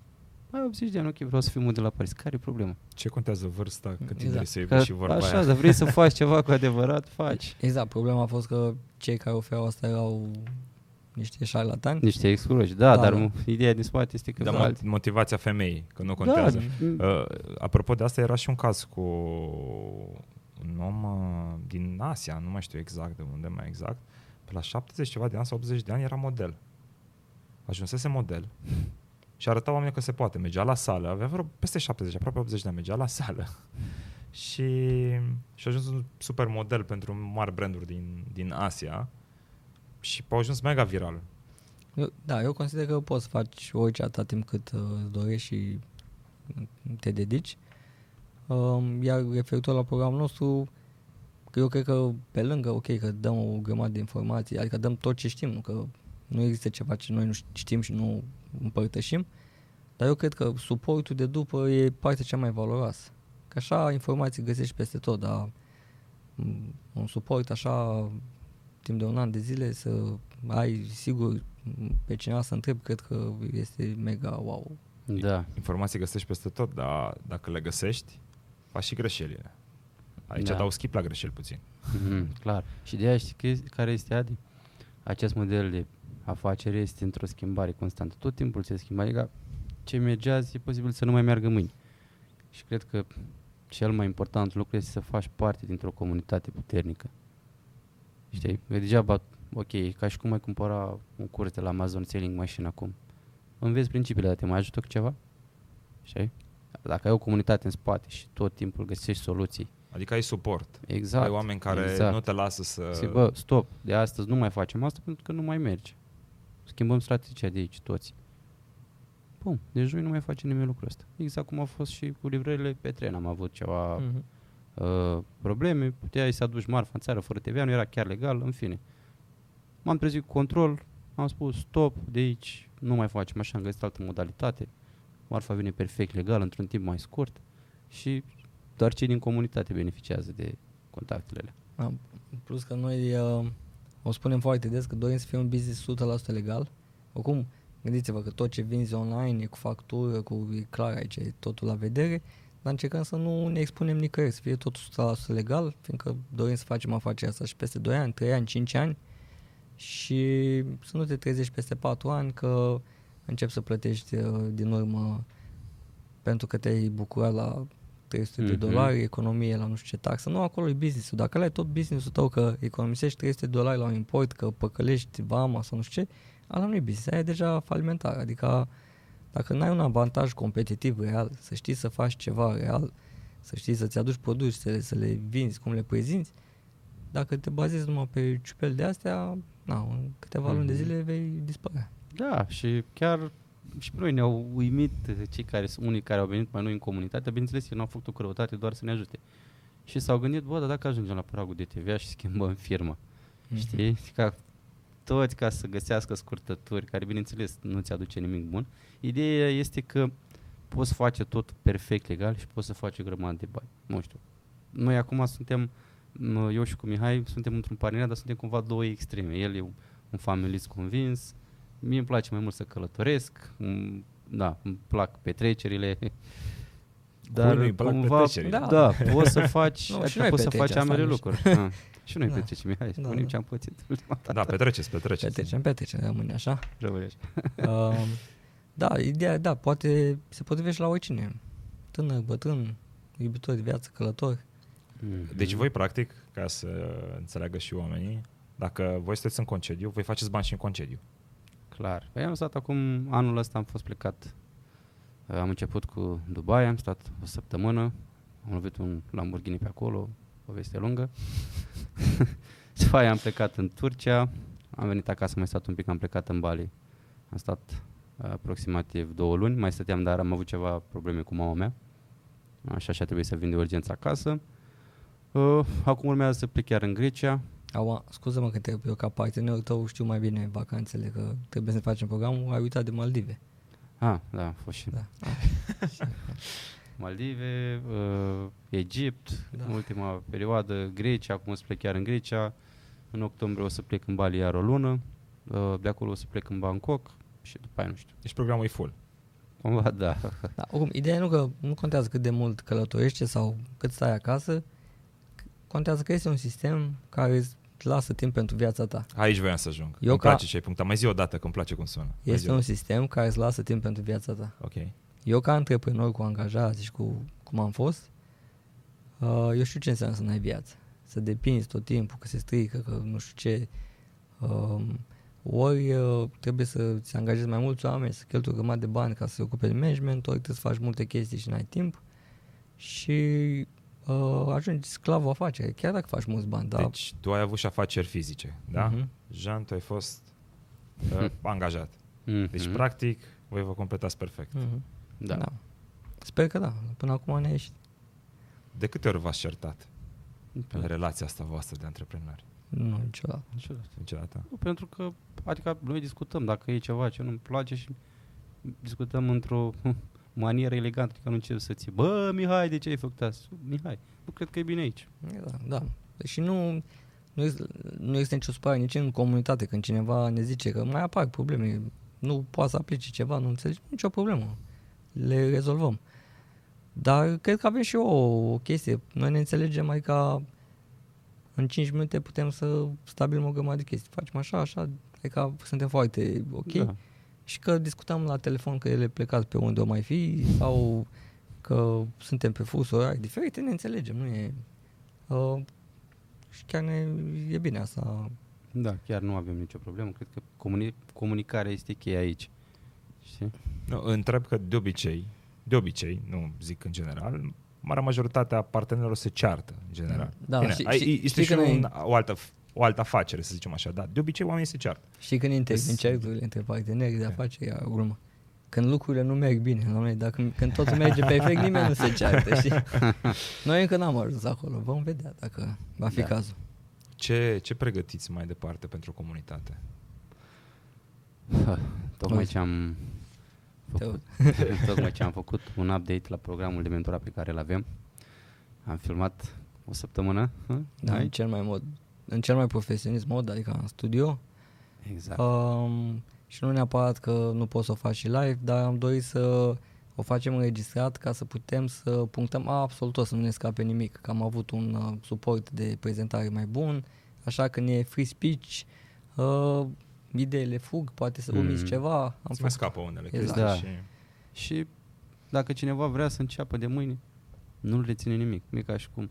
Ai 80 de ani, ok, vreau să fiu model la Paris, care e problema? Ce contează vârsta, cât Exact. exact. să Că, iubești și vorba așa, aia? dar vrei să faci ceva cu adevărat, faci. Exact, problema a fost că cei care oferau asta erau niște șarlatanți. Niște excluși, da, Da, dar da. mu- ideea din spate este că Dar vreo mo- motivația femeii, că nu Da, contează. mm, Uh, apropo de asta, era și un caz cu un om uh, din Asia, nu mai știu exact de unde mai exact, pe la 70 ceva de ani sau 80 de ani era model. Ajunsese model și arăta oamenii că se poate. Mergea la sală, avea vreo peste 70, aproape 80 de ani, mergea la sală și, și a ajuns un super model pentru mari branduri din, din Asia și a ajuns mega viral. Eu, da, eu consider că poți să faci orice atâta timp cât uh, îți dorești și te dedici. Um, iar referitor la programul nostru, că eu cred că pe lângă, ok, că dăm o grămadă de informații, adică dăm tot ce știm, nu că nu există ceva ce noi nu știm și nu împărtășim, dar eu cred că suportul de după e partea cea mai valoroasă. Că așa informații găsești peste tot, dar m, un suport așa timp de un an de zile să ai sigur pe cineva să întreb, cred că este mega wow. Da, Informații găsești peste tot, dar dacă le găsești, faci și greșelile. Aici Da. da. dau skip la greșeli puțin. mm, clar. Și de aia știi că este- care este Adi? Acest model de afacere este într-o schimbare constantă. Tot timpul se schimbă. Adică ce merge azi e posibil să nu mai meargă mâine. Și cred că cel mai important lucru este să faci parte dintr-o comunitate puternică. Știi? Că degeaba, ok, e ca și cum ai cumpăra un curs de la Amazon Selling Machine acum. Înveți principiile, dar te mai ajută cu ceva? Știi? Dacă ai o comunitate în spate și tot timpul găsești soluții. Adică ai suport. Exact. Ai oameni care exact. nu te lasă să... Zic, bă, stop, de astăzi nu mai facem asta pentru că nu mai merge. Schimbăm strategia de aici, toți. Bun, deci joi nu mai face nimeni lucrul ăsta. Exact cum a fost și cu livrările pe tren. Am avut ceva Mhm. uh, probleme, puteai să aduci marfa în țară fără TVA, nu era chiar legal, în fine. M-am trezit cu control, am spus stop, de aici nu mai facem așa, am găsit altă modalitate. Marfa vine perfect legal, într-un timp mai scurt și doar cei din comunitate beneficiază de contactele alea. Da. Plus că noi uh, o spunem foarte des că dorim să fie un business 100% legal. Oricum, gândiți-vă că tot ce vinzi online e cu factură, cu e clar aici, e totul la vedere, dar încercăm să nu ne expunem nicăieri, să fie totul 100% legal, fiindcă dorim să facem afacerea asta și peste 2 ani, 3 ani, 5 ani și să nu te trezești peste 4 ani că începi să plătești uh, din urmă pentru că te-ai bucurat la 300 de Mhm. dolari, economie la nu știu ce taxă. Nu, acolo e business-ul. Dacă ăla e tot business-ul tău că economisești 300 de dolari la un import, că păcălești vama sau nu știu ce, ala nu e business, aia e deja falimentar. Adică dacă n-ai un avantaj competitiv real, să știi să faci ceva real, să știi să-ți aduci produse, să le, să le vinzi, cum le prezinți, dacă te bazezi numai pe ciupel de astea, na, în câteva luni de Mhm. zile vei dispărea. Da, și chiar și pe noi ne-au uimit cei care sunt unii care au venit mai noi în comunitate, bineînțeles, ei nu au făcut o cărăutate doar să ne ajute. Și s-au gândit, bă, dar dacă ajungem la pragul de TVA și schimbăm firma, Mhm. știi? Ca toți ca să găsească scurtături, care bineînțeles nu ți aduce nimic bun. Ideea este că poți face tot perfect legal și poți să faci o grămadă de bani. Nu știu. Noi acum suntem, m, eu și cu Mihai, suntem într-un parteneriat, dar suntem cumva două extreme. El e un, un familist convins, mie îmi place mai mult să călătoresc, m, da, îmi plac petrecerile, dar nu-i plac cumva, petrecerile? da, Da. da, poți să faci, Nu, și adică noi poți să petrecem, faci asta ambele nu lucruri. Ah. Și noi Da. petrecem, Mihai, Da, spunem da. ce am pățit ultima dată. Da, petreceți, petreceți. Petrecem, petrecem, rămâne așa. Rămâne așa. Um, da, ideea, da, poate se potrivește la oricine. Tânăr, bătrân, iubitor de viață, călător. Mhm. Deci voi, practic, ca să înțeleagă și oamenii, dacă voi sunteți în concediu, voi faceți bani și în concediu. Clar. Păi am stat acum, anul ăsta am fost plecat. Uh, Am început cu Dubai, am stat o săptămână, am lovit un Lamborghini pe acolo, poveste lungă. Și după aia am plecat în Turcia, am venit acasă, mai stat un pic, am plecat în Bali. Am stat uh, aproximativ două luni, mai stăteam, dar am avut ceva probleme cu mama mea. Așa și a trebuit să vin de urgență acasă. Uh, acum urmează să plec chiar în Grecia. Au, scuză-mă că te eu ca partenerul tău știu mai bine vacanțele, că trebuie să facem programul, ai uitat de Maldive. Ah, da, a fost și Da. Maldive, uh, Egipt, Da. da. ultima perioadă, Grecia, acum o să plec chiar în Grecia. În octombrie o să plec în Bali iar o lună. uh, de acolo o să plec în Bangkok și după aia nu știu. Deci programul e full. Cumva, da. Da, oricum, ideea e nu că nu contează cât de mult călătorește sau cât stai acasă, contează că este un sistem care îți lasă timp pentru viața ta. Aici voiam să ajung. Eu îmi ca- place ce ai punctat. Mai zi o dată că îmi place cum sună. Mai zi Este o un dată. sistem care îți lasă timp pentru viața ta. Ok. Eu ca antreprenor cu angajați și cu cum am fost, uh, eu știu ce înseamnă să n-ai viață. Să depinzi tot timpul, că se strică, că nu știu ce. Um, ori uh, trebuie să-ți angajezi mai mulți oameni, să cheltui o grămadă de bani ca să se ocupe de management, ori trebuie să faci multe chestii și n-ai timp și uh, ajungi sclavul afacerii, chiar dacă faci mulți bani. Da? Deci tu ai avut și afaceri fizice, da? Mhm. Jean, tu ai fost uh, angajat. Deci, Mhm. practic, voi vă completați perfect. Mhm. Da. da. Sper că da. Până acum ne ieșit. De câte ori v-ați certat Da. în relația asta voastră de antreprenori? Nu, niciodată. Niciodată. Niciodată? Nu, pentru că, adică noi discutăm dacă e ceva ce nu-mi place și discutăm într-o manieră elegantă, adică nu încep să ții, bă, Mihai, de ce ai făcut asta? Mihai, nu cred că e bine aici. Da, da. Și nu, nu, există, nu există nicio supărare nici în comunitate când cineva ne zice că mai apar probleme, nu poate să aplice ceva, nu înțelegi, nicio problemă. Le rezolvăm. Dar cred că avem și o, o chestie. Noi ne înțelegem, adică în 5 minute putem să stabilim o grămadă de chestii. Facem așa, așa, adică suntem foarte ok. Da. Și că discutăm la telefon că el e plecat pe unde o mai fi sau că suntem pe fusul orari diferite, ne înțelegem, nu e... Uh, și chiar ne, e bine asta. Da, chiar nu avem nicio problemă. Cred că comuni- comunicarea este cheia aici. Știi? Nu, întreb că de obicei, de obicei, nu zic în general, marea majoritate a partenerilor se ceartă, în general. Da, Bine, și- ai, și- este știi și că noi- un, o, altă, o altă afacere, să zicem așa, dar de obicei oamenii se ceartă. Și când intri Îs- în cercurile între parteneri de Da. afaceri, e urmă. Când lucrurile nu merg bine, noi, dacă când totul merge perfect, nimeni nu se ceartă, știi? Noi încă n-am ajuns acolo, vom vedea dacă va fi Da. cazul. Ce, ce pregătiți mai departe pentru comunitate? Tocmai Uite. ce am Te făcut, tocmai ce am făcut un update la programul de mentorat pe care îl avem. Am filmat o săptămână. hă? Da, în Aici? cel mai mod, în cel mai profesionist mod, adică în studio. Exact. Um, și nu neapărat că nu poți să o faci și live, dar am dorit să o facem înregistrat ca să putem să punctăm absolut tot, să nu ne scape nimic. Că am avut un uh, suport de prezentare mai bun, așa că ne e free speech, uh, ideile fug, poate să omiți Mhm. ceva. Am Îți mai scapă unele Exact. chestii Da. și... Și dacă cineva vrea să înceapă de mâine, nu-l reține nimic. Nu e ca și cum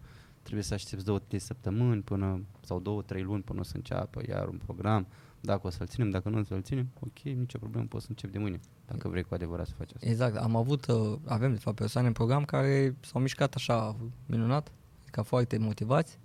trebuie să aștepți două, trei săptămâni până, sau două, trei luni până o să înceapă iar un program. Dacă o să-l ținem, dacă nu o să-l ținem, ok, nicio problemă, poți să încep de mâine. Dacă vrei cu adevărat să faci asta. Exact, am avut, uh, avem de fapt persoane în program care s-au mișcat așa minunat, adică foarte motivați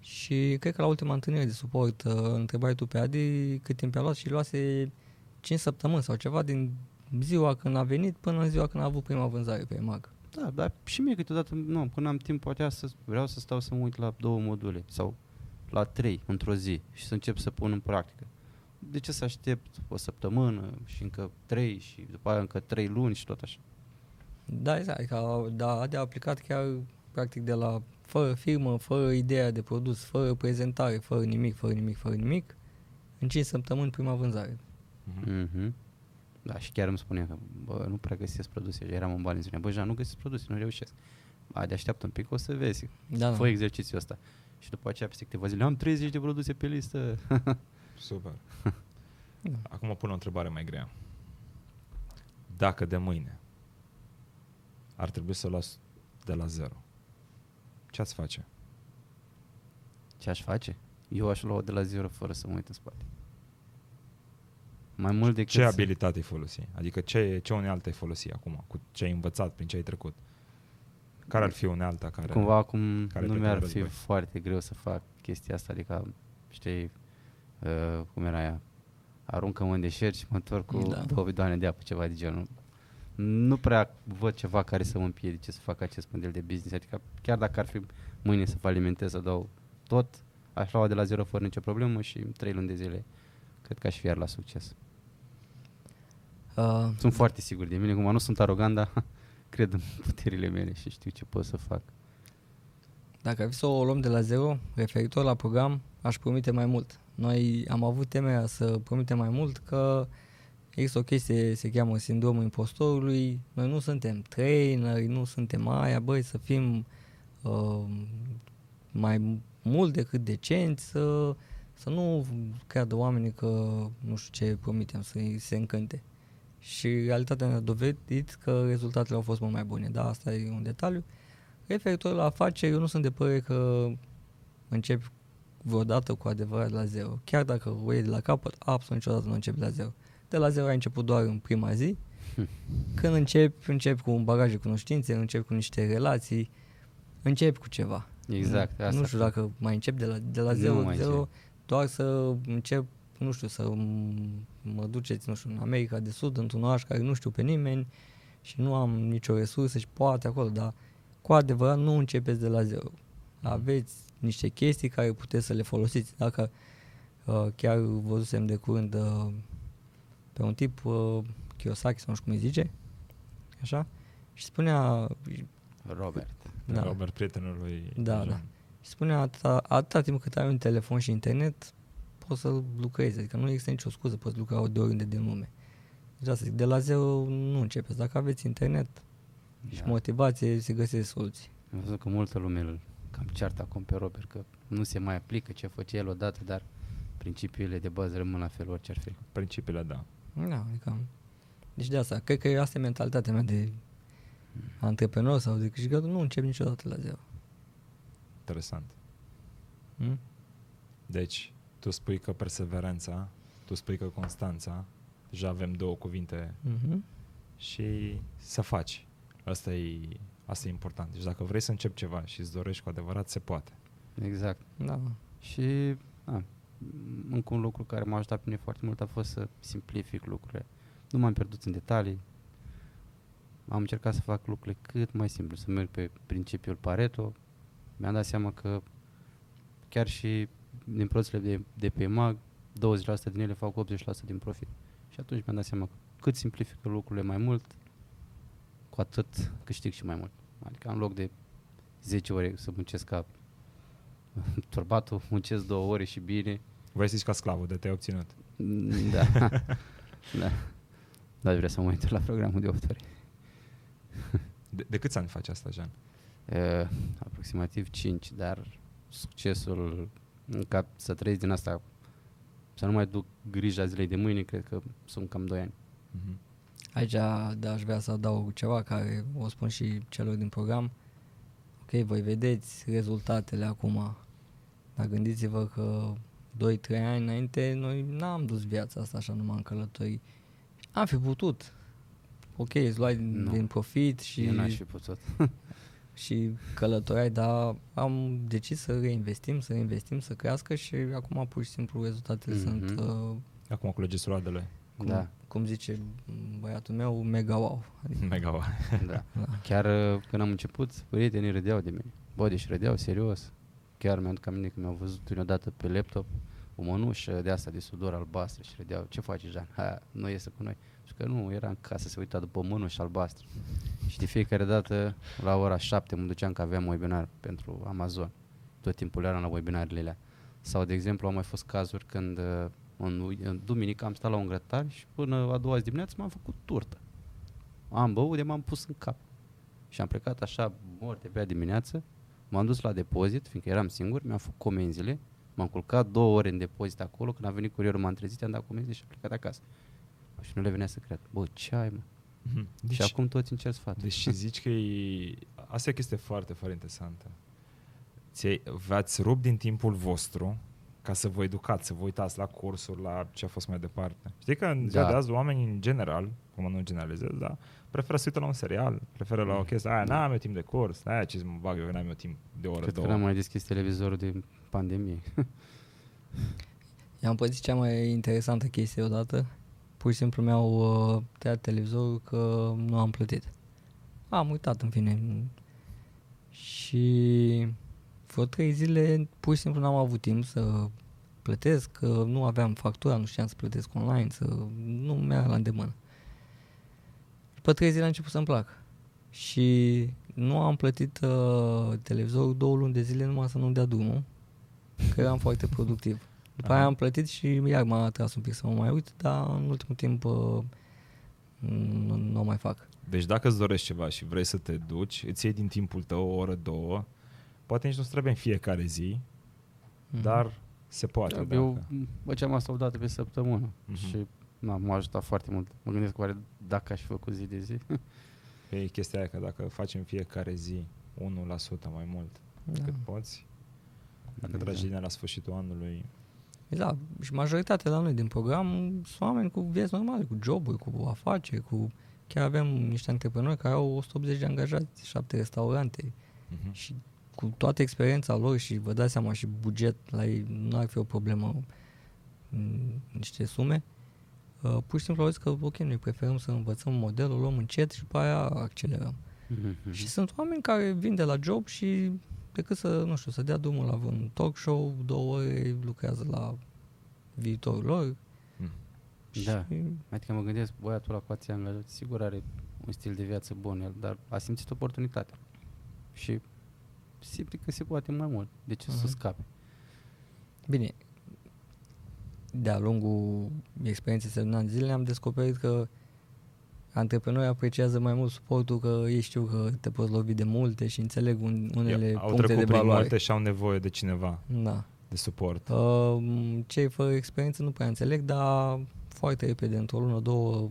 și cred că la ultima întâlnire de suport uh, întrebai tu pe Adi cât timp a luat și luase 5 săptămâni sau ceva din ziua când a venit până în ziua când a avut prima vânzare pe EMAG. Da, dar și mie câteodată, nu, când am timp, poate astăzi vreau să stau să mă uit la două module sau la trei într-o zi și să încep să pun în practică. De ce să aștept o săptămână și încă trei și după aia încă trei luni și tot așa? Da, exact, adică da, Adi a aplicat chiar practic de la fără firmă, fără ideea de produs, fără prezentare, fără nimic, fără nimic, fără nimic, în 5 săptămâni prima vânzare. Mhm. Mm-hmm. Da, și chiar îmi spunea că, bă, nu prea găsesc produse. Eram în bani, îmi spunea, bă, Jean, nu găsesc produse, nu reușesc. A, de așteaptă un pic, o să vezi. Da, Fă exercițiul ăsta. Și după aceea, peste câteva zile, am 30 de produse pe listă. Super. Da. Acum pun o întrebare mai grea. Dacă de mâine ar trebui să luați de la zero, ce ați face? Ce aș face? Eu aș lua de la zero fără să mă uit în spate. Mai mult decât Ce să- abilitate ai folosi? Adică ce, ce unealtă ai folosi acum? Cu ce ai învățat, prin ce ai trecut? Care ar fi unealta care... Cumva acum care nu plecă mi-ar la fi război. foarte greu să fac chestia asta, adică, știi, uh, cum era aia, aruncă-mă în deșert și mă întorc cu Da. da. două bidoane de apă, ceva de genul. Nu prea văd ceva care să mă împiedice să fac acest model de business, adică chiar dacă ar fi mâine să falimentez, să dau tot, aș lua de la zero fără nicio problemă și în trei luni de zile cred că aș fi iar la succes. Uh, Sunt foarte sigur de mine, cum nu sunt arogant, dar cred în puterile mele și știu ce pot să fac. Dacă ar fi să o luăm de la zero, referitor la program, aș promite mai mult. Noi am avut temerea să promitem mai mult că există o chestie, se cheamă sindromul impostorului. Noi nu suntem traineri, nu suntem aia, băi, să fim uh, mai mult decât decenți, să, să nu creadă oamenii că nu știu ce promitem, să se încânte. Și realitatea ne-a dovedit că rezultatele au fost mult mai bune. Da, asta e un detaliu. Referitor la afaceri, eu nu sunt de părere că încep vreodată cu adevărat la zero. Chiar dacă o iei de la capăt, absolut niciodată nu începi la zero. De la zero ai început doar în prima zi. Când începi, începi cu un bagaj de cunoștințe, începi cu niște relații, începi cu ceva. Exact. Asta nu știu dacă mai încep de la, de la Nu zero, mai zero încep. doar să încep, nu știu, să m- mă duceți, nu știu, în America de Sud, într-un oraș care nu știu pe nimeni și nu am nicio resursă și poate acolo, dar cu adevărat nu începeți de la zero. Aveți niște chestii care puteți să le folosiți. Dacă uh, chiar văzusem de curând uh, pe un tip, uh, Kiyosaki, sau nu știu cum îi zice, așa, și spunea, Robert. da, Robert, prietenul lui Da, Jean. da. Și spunea atâta, atâta timp cât ai un telefon și internet, poți să lucrezi, adică nu există nicio scuză, poți lucra de oriunde din lume. Deci asta zic, de la zero nu începeți. Dacă aveți internet și Da. motivație, se găsesc soluții. Am văzut că multă lume îl cam ceartă acum pe Robert, că nu se mai aplică ce făcea el odată, dar principiile de bază rămân la fel orice ar fi. Principiile, da. Da, adică... Deci de asta, cred că asta e mentalitatea mea de antreprenor sau de câștigător, nu încep niciodată la zero. Interesant. Hmm? Deci, tu spui că perseverența, tu spui că constanța, deja avem două cuvinte Mhm. și să faci. Asta e, asta e important. Deci dacă vrei să începi ceva și îți dorești cu adevărat, se poate. Exact. Da. Și a, încă un lucru care m-a ajutat pe mine foarte mult a fost să simplific lucrurile. Nu m-am pierdut în detalii. Am încercat să fac lucrurile cât mai simplu, să merg pe principiul Pareto. Mi-am dat seama că chiar și din produsele de, de pe EMAG, 20% din ele fac 80% din profit. Și atunci mi-am dat seama că cât simplifică lucrurile mai mult, cu atât câștig și mai mult. Adică în loc de 10 ore să muncesc ca turbatul, muncesc două ore și bine. Vrei să zici ca sclavul de te-ai obținut. Mm, Da. da. Dar vreau să mă uit la programul de 8 ore. De, de câți ani faci asta, Jean? Uh, aproximativ 5, dar succesul în cap să trăiesc din asta, să nu mai duc grija zilei de mâine, cred că sunt cam 2 ani. Mhm. Aici da, aș vrea să adaug ceva care o spun și celor din program. Ok, voi vedeți rezultatele acum, dar gândiți-vă că 2-3 ani înainte noi n-am dus viața asta așa numai în călătorii. Am fi putut. Ok, îți luai din, Nu. din profit Și eu n-aș și, fi putut. și călătoreai, dar am decis să reinvestim, să reinvestim, să crească și acum pur și simplu rezultatele Mhm. sunt, uh, Acum culegeți roadele. cum, Da, cum zice băiatul meu, mega wow. Adică, Mega wow. da. da. Chiar uh, când am început, prietenii râdeau de mine. Bă, deci râdeau serios. Chiar mi-aduc aminte că mi-au văzut odată pe laptop o mănușă de asta de sudor albastră și râdeau. Ce faci, Jean? Ha, nu iese cu noi. Și că nu, era în casă, se uita după mănușă albastră. Și de fiecare dată, la ora 7, mă duceam că aveam webinar pentru Amazon. Tot timpul eram la webinarele alea. Sau, de exemplu, au mai fost cazuri când uh, în, în duminică am stat la un grătar și până a doua zi dimineață m-am făcut turtă. Am băut de m-am pus în cap. Și am plecat așa mort de pe dimineață, m-am dus la depozit, fiindcă eram singur, mi-am făcut comenzile, m-am culcat două ore în depozit acolo, când a venit curierul m-am trezit, am dat comenzile și am plecat acasă. Și nu le venea să cred. Bă, ce ai, mă? Mhm. Deci, și acum toți încerc sfatul. Deci zici că e... Asta e o chestie foarte, foarte interesantă. Ți v-ați rupt din timpul vostru ca să vă educați, să vă uitați la cursuri, la ce a fost mai departe. Știi că în ziua Da. de azi oamenii în general, cum nu generalizez, da, preferă să uită la un serial, preferă la o chestie, aia n-am eu timp de curs, aia ce să mă bag eu, n-am eu timp de o oră, Cred că două. n-am mai deschis televizorul de pandemie. I-am păzit cea mai interesantă chestie odată. Pur și simplu mi-au uh, tăiat televizorul că nu am plătit. Am uitat, în fine. Și vreo trei zile pur și simplu n-am avut timp să plătesc, că nu aveam factura, nu știam să plătesc online, să nu mi-era la îndemână. După trei zile a început să-mi placă. Și nu am plătit uh, televizorul două luni de zile numai să nu-mi dea drumul, că eram foarte productiv. După aia am plătit și iar m-a tras un pic să mă mai uit, dar în ultimul timp uh, nu, nu o mai fac. Deci dacă îți dorești ceva și vrei să te duci, îți iei din timpul tău o oră, două, poate nici nu-ți trebuie în fiecare zi, Mhm. dar se poate. Eu dacă... făceam asta o dată pe săptămână Mhm. și na, m-a ajutat foarte mult. Mă gândesc că oare dacă aș fi făcut zi de zi. E chestia aia că dacă faci în fiecare zi 1% mai mult Da. cât poți, dacă Da. tragi linia la sfârșitul anului, Da, și majoritatea la noi din program sunt oameni cu vieți normale, cu joburi, cu afaceri, cu... Chiar avem niște antreprenori care au 180 de angajați, 7 restaurante mhm. și cu toată experiența lor și vă dați seama și buget la ei nu ar fi o problemă m, niște sume, uh, pur și simplu au zis că ok, noi preferăm să învățăm modelul, luăm încet și după aia accelerăm. Mhm. Și sunt oameni care vin de la job și decât să, nu știu, să dea drumul la un talk show, două ore lucrează la viitorul lor. Mm. Da. Și, Adică mă gândesc, băiatul ăla cu ația angajați, sigur are un stil de viață bun, el, dar a simțit oportunitatea. Și simte că se poate mai mult. De ce să Mhm. scape? bine, de-a lungul experienței de un an de zile am descoperit că antreprenorii apreciază mai mult suportul că ei știu că te poți lovi de multe și înțeleg un, unele au puncte trecut de prin valoare. multe și au nevoie de cineva Da. de suport. Uh, cei fără experiență nu prea înțeleg, dar foarte repede, într-o lună, două,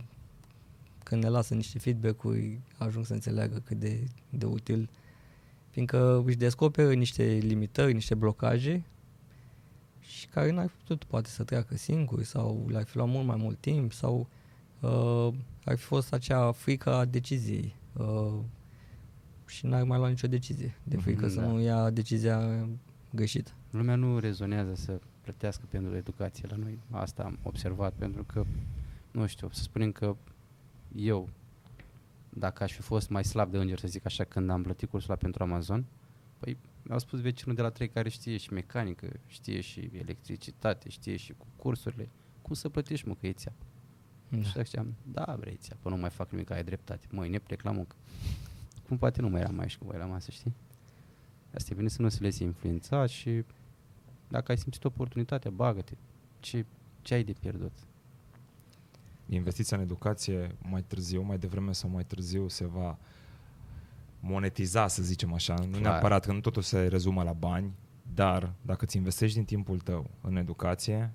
când ne lasă niște feedback-uri, ajung să înțeleagă cât de, de util, fiindcă își descoperă niște limitări, niște blocaje și care n-ar fi putut poate să treacă singuri sau le-ar fi luat mult mai mult timp sau uh, ar fi fost acea frică a deciziei uh, și n-ar mai lua nicio decizie de frică Mhm, să da. nu ia decizia greșită. Lumea nu rezonează să plătească pentru educație la noi. Asta am observat, pentru că, nu știu, să spunem că eu, dacă aș fi fost mai slab de înger, să zic așa, când am plătit cursul ăla pentru Amazon, păi mi-au spus vecinul de la trei care știe și mecanică, știe și electricitate, știe și cu cursurile, cum să plătești, mă, că e țeapă. Da. Și ziceam, da, vrei țeapă, nu mai fac nimic, ai dreptate. Mâine plec la muncă. Cum poate nu mai eram aici cu voi la masă, știi? Asta e bine să nu se lese influența și dacă ai simțit oportunitatea, bagă-te. Ce, ce ai de pierdut? Investiția în educație mai târziu, mai devreme sau mai târziu se va monetiza, să zicem așa. Nu Clar. neapărat că nu totul se rezumă la bani, dar dacă îți investești din timpul tău în educație,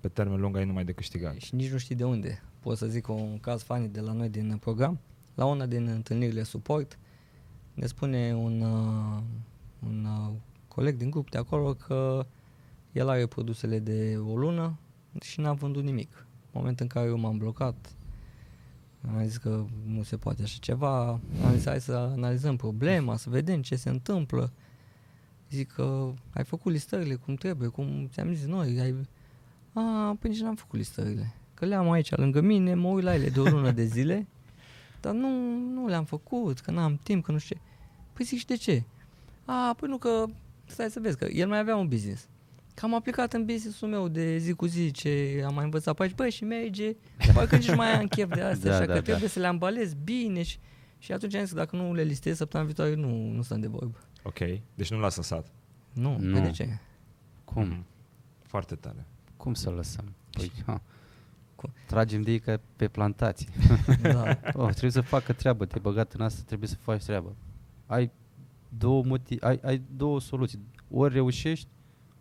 pe termen lung ai numai de câștigat. Și nici nu știi de unde. Pot să zic un caz funny de la noi din program. La una din întâlnirile suport ne spune un, uh, un uh, coleg din grup de acolo că el are produsele de o lună și n-a vândut nimic. În momentul în care eu m-am blocat, am zis că nu se poate așa ceva, am zis hai să analizăm problema, să vedem ce se întâmplă. Zic că ai făcut listările cum trebuie, cum ți-am zis noi, ai a, păi nici n-am făcut listările. Că le-am aici lângă mine, mă uit la ele de o lună de zile, dar nu, nu le-am făcut, că n-am timp, că nu știu ce. Păi zic și de ce? A, păi nu că, stai să vezi, că el mai avea un business. Că am aplicat în business-ul meu de zi cu zi ce am mai învățat pe aici, băi, și merge, parcă nici nu mai am chef de astea, Da, așa da, că da. trebuie să le ambalez bine și, și atunci am zis că dacă nu le listez săptămâna viitoare, nu, nu stăm de vorbă. Ok? Deci nu l-ați lăsat. Nu, Nu. nu. de ce? Cum? Mhm. Foarte tare. Cum să lăsăm? Păi, ha. Cum? Tragem de ei ca pe plantație. da. oh, trebuie să facă treabă, te-ai băgat în asta, trebuie să faci treabă. Ai două, motiv, ai, ai două soluții. Ori reușești,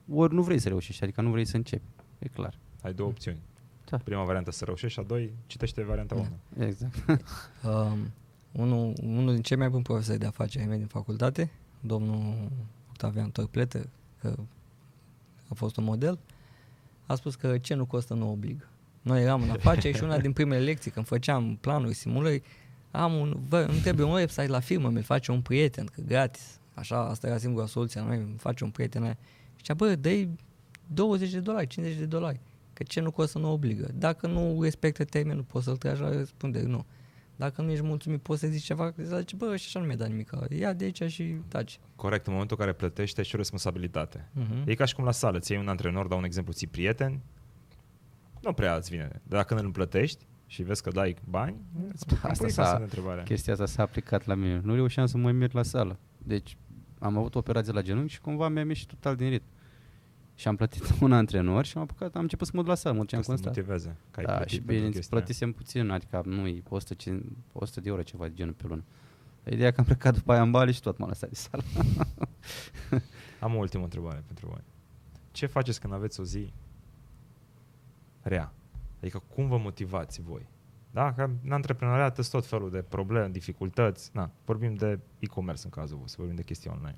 ori nu vrei să reușești, adică nu vrei să începi. E clar. Ai două opțiuni. Da. Prima variantă să reușești și a doi, citește varianta Da. 1. Exact. Um, unul, unul din cei mai buni profesori de afaceri ai mei din facultate, domnul Octavian Torpletă, că a fost un model, a spus că ce nu costă nu obligă. Noi eram în afaceri și una din primele lecții, când făceam planuri, simulări, am un, bă, îmi trebuie un website la firmă, mi-l face un prieten, că gratis. Așa, asta era singura soluție la noi, îmi face un prieten aia. Și zicea, bă, dă 20 de dolari, 50 de dolari, că ce nu costă nu obligă. Dacă nu respectă termenul, poți să-l tragi la răspundere, nu. Dacă nu ești mulțumit, poți să zici ceva, că zici, bă, și așa nu mi-a dat nimic, ia de aici și taci. Corect, în momentul în care plătești, ai și o responsabilitate. Uh-huh. E ca și cum la sală, ți iei un antrenor, dau un exemplu, ții prieten, nu prea îți vine. Dar dacă îl plătești și vezi că dai bani, îți Da, pui asta față s-a- de întrebare. Chestia asta s-a aplicat la mine. Nu reușeam să mă merg la sală. Deci am avut o operație la genunchi și cumva mi-am ieșit total din ritm. Și am plătit un antrenor și am apucat, am început să mă duc la sală, mă duceam Ca să te constant. motiveze. Că ai Da, plătit și pentru bine, chestia aia. plătisem puțin, adică nu 100, 100 de euro ceva de genul pe lună. Ideea că am plecat după aia în Bali și tot m-a lăsat de sală. Am o ultimă întrebare pentru voi. Ce faceți când aveți o zi rea? Adică cum vă motivați voi? Da? Că în antreprenoriat sunt tot felul de probleme, dificultăți. Na, vorbim de e-commerce în cazul vostru, vorbim de chestii online.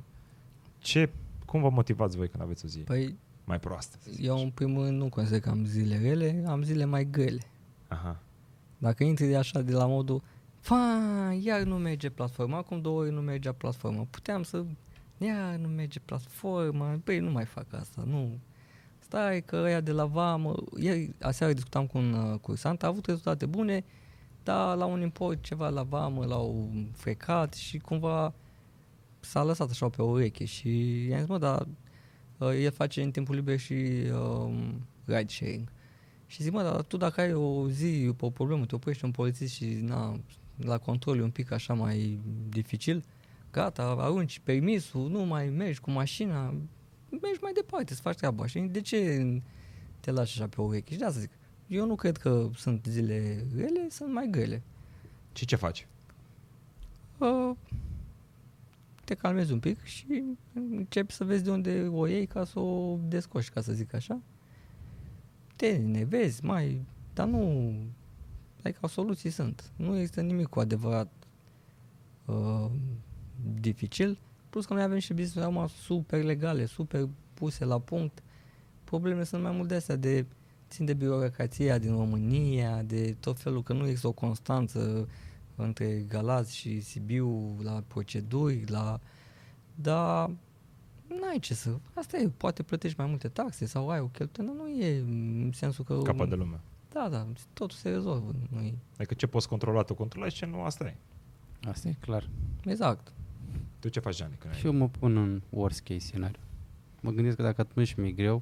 Ce, cum vă motivați voi când aveți o zi Păi mai proastă? să zic eu așa? în primul rând nu consider că am zile rele, am zile mai grele. Aha. Dacă intri de așa de la modul, fa, iar nu merge platforma, acum două ori nu mergea platforma, puteam să, iar nu merge platforma, băi, nu mai fac asta, nu. Stai că ăia de la vamă, ieri, aseară discutam cu un uh, cursant, a avut rezultate bune, dar la un import ceva la vamă l-au frecat și cumva s-a lăsat așa pe o ureche și i-am zis, mă, dar uh, el face în timpul liber și um, ride sharing. Și zic, mă, dar tu dacă ai o zi pe o problemă, te oprești un polițist și na, la control e un pic așa mai dificil, gata, arunci permisul, nu mai mergi cu mașina, mergi mai departe să faci treaba. Și de ce te lași așa pe ureche? Și de asta zic, eu nu cred că sunt zile rele, sunt mai grele. Și ce faci? Uh, te calmezi un pic și începi să vezi de unde o iei ca să o descoși, ca să zic așa. Te nevezi, mai, dar nu, adică soluții sunt. Nu există nimic cu adevărat uh, dificil, plus că noi avem și business acum super legale, super puse la punct. Problemele sunt mai mult de astea, de țin de birocrația din România, de tot felul că nu există o constanță între Galați și Sibiu la proceduri, la... Dar n-ai ce să... Asta e, poate plătești mai multe taxe sau ai o cheltuială, nu e în sensul că... Capăt de lume. Da, da, totul se rezolvă. Nu e... Adică ce poți controla, tu controlezi, ce nu, asta e. Asta e clar. Exact. Tu ce faci, Gianni? Când Și ai... eu mă pun în worst case scenariu. Mă gândesc că dacă atunci mi-e greu,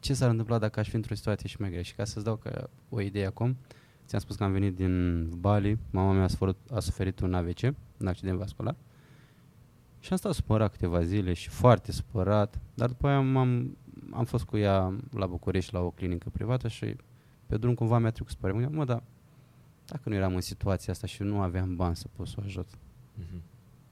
ce s-ar întâmpla dacă aș fi într-o situație și mai grea? Și ca să-ți dau ca o idee acum, ți-am spus că am venit din Bali, mama mea a suferit, a suferit un AVC, un accident vascular, și am stat supărat câteva zile și foarte supărat, dar după aia am, am fost cu ea la București la o clinică privată și pe drum cumva mi-a trecut spre mine, mă, dar dacă nu eram în situația asta și nu aveam bani să pot să o ajut, Mhm.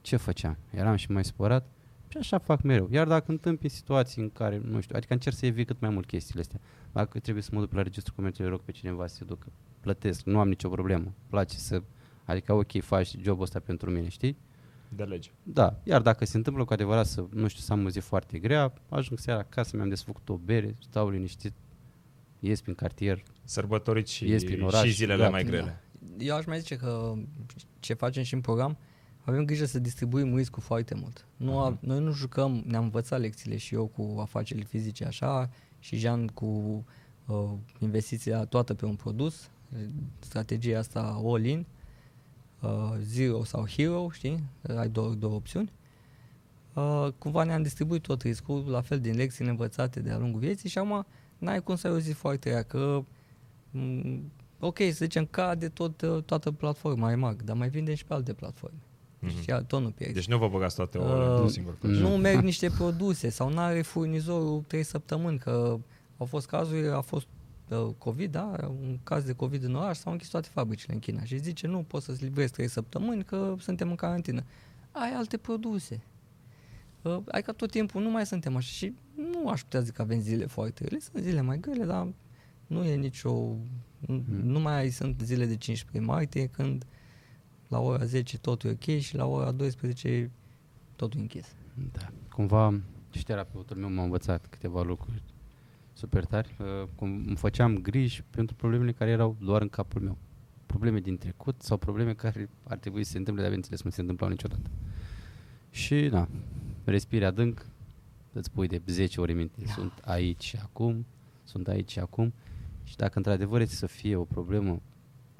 Ce făceam? Eram și mai supărat și așa fac mereu. Iar dacă întâmpi situații în care, nu știu, adică încerc să evit cât mai mult chestiile astea. Dacă trebuie să mă duc la registru comerțului, rog pe cineva să se ducă, plătesc, nu am nicio problemă. Place să, adică ok, faci jobul ăsta pentru mine, știi? De lege. Da, iar dacă se întâmplă cu adevărat să, nu știu, să am o zi foarte grea, ajung seara acasă, mi-am desfăcut o bere, stau liniștit, ies prin cartier, Sărbătoriți și, Ies prin oraș, și zilele da, mai da. grele. Eu aș mai zice că ce facem și în program, avem grijă să distribuim riscul foarte mult. Nu a, Mhm. noi nu jucăm, ne-am învățat lecțiile și eu cu afaceri fizice așa și Jean cu uh, investiția toată pe un produs, strategia asta all-in, uh, zero sau hero, știi? Ai două, două opțiuni. Uh, cumva ne-am distribuit tot riscul, la fel din lecțiile învățate de-a lungul vieții și acum n-ai cum să ai o zi foarte rea, că m, ok, să zicem, cade tot, uh, toată platforma iMag, dar mai vindem și pe alte platforme. Mhm. Și tot nu pierzi. Deci nu vă băgați toate Uh, ouăle într-un singur coș. nu merg niște produse sau nu are furnizorul 3 săptămâni, că au fost cazuri, a fost uh, COVID, da, un caz de COVID în oraș, s-au închis toate fabricile în China și zice nu poți să-ți livrezi 3 săptămâni că suntem în carantină. Ai alte produse. Uh, adică tot timpul nu mai suntem așa și nu aș putea zic că avem zile foarte grele, sunt zile mai grele, dar nu e nicio, nu, nu mai sunt zile de 15 martie când la ora 10 totul e ok și la ora 12 totul e închis. Da. Cumva și terapeutul meu m-a învățat câteva lucruri super tari. Uh, cum îmi făceam griji pentru problemele care erau doar în capul meu. Probleme din trecut sau probleme care ar trebui să se întâmple, dar bineînțeles nu se întâmplau niciodată. Și, da, respiri adânc, îți pui de 10 ori minte, Da. sunt aici și acum, sunt aici și acum. Și dacă într-adevăr este să fie o problemă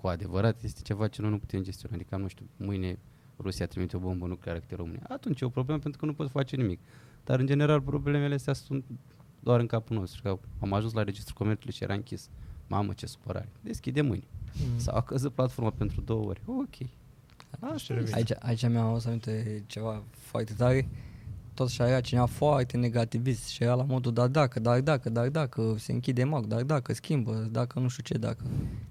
cu adevărat, este ceva ce noi nu putem gestiona. Adică, nu știu, mâine Rusia trimite o bombă nucleară către România. Atunci e o problemă pentru că nu poți face nimic. Dar, în general, problemele astea sunt doar în capul nostru. Că am ajuns la registrul comerțului și era închis. Mamă, ce supărare. Deschide mâini. Mm. Sau a căzut platforma pentru două ori. Ok. Așa revine. Aici, aici mi-am auzit aminte ceva foarte tare. Tot și era cineva foarte negativist și era la modul, dar dacă, dar dacă, dar dacă se închide mag, dar dacă schimbă, dacă nu știu ce, dacă.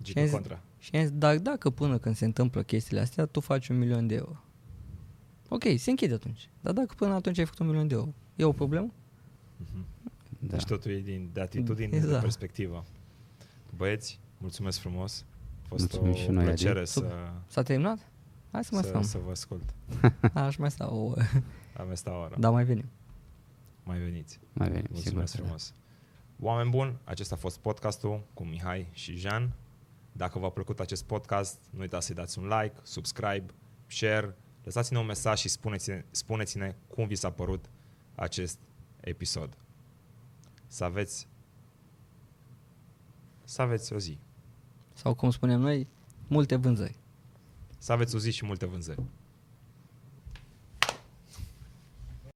Gică Și am zis- contra. Și am zis, dar dacă până când se întâmplă chestiile astea, tu faci un milion de euro. Ok, se închide atunci. Dar dacă până atunci ai făcut un milion de euro, e o problemă? Mhm. Da. Deci totul e din, de atitudine, de Exact. perspectivă. Băieți, mulțumesc frumos. A fost Mulțumim o și noi, Adi. plăcere să, Super. S-a terminat? Hai să mai să, stăm. să vă ascult. Aș mai sta o oră, Am sta ora. dar mai venim. Mai veniți. Mai venim, sigur. Mulțumesc că da. frumos. Oameni buni, acesta a fost podcastul cu Mihai și Jean. Dacă v-a plăcut acest podcast, nu uitați să-i dați un like, subscribe, share, lăsați-ne un mesaj și spuneți-ne, spuneți-ne cum vi s-a părut acest episod. Să aveți să aveți o zi. Sau cum spunem noi, multe vânzări. Să aveți o zi și multe vânzări.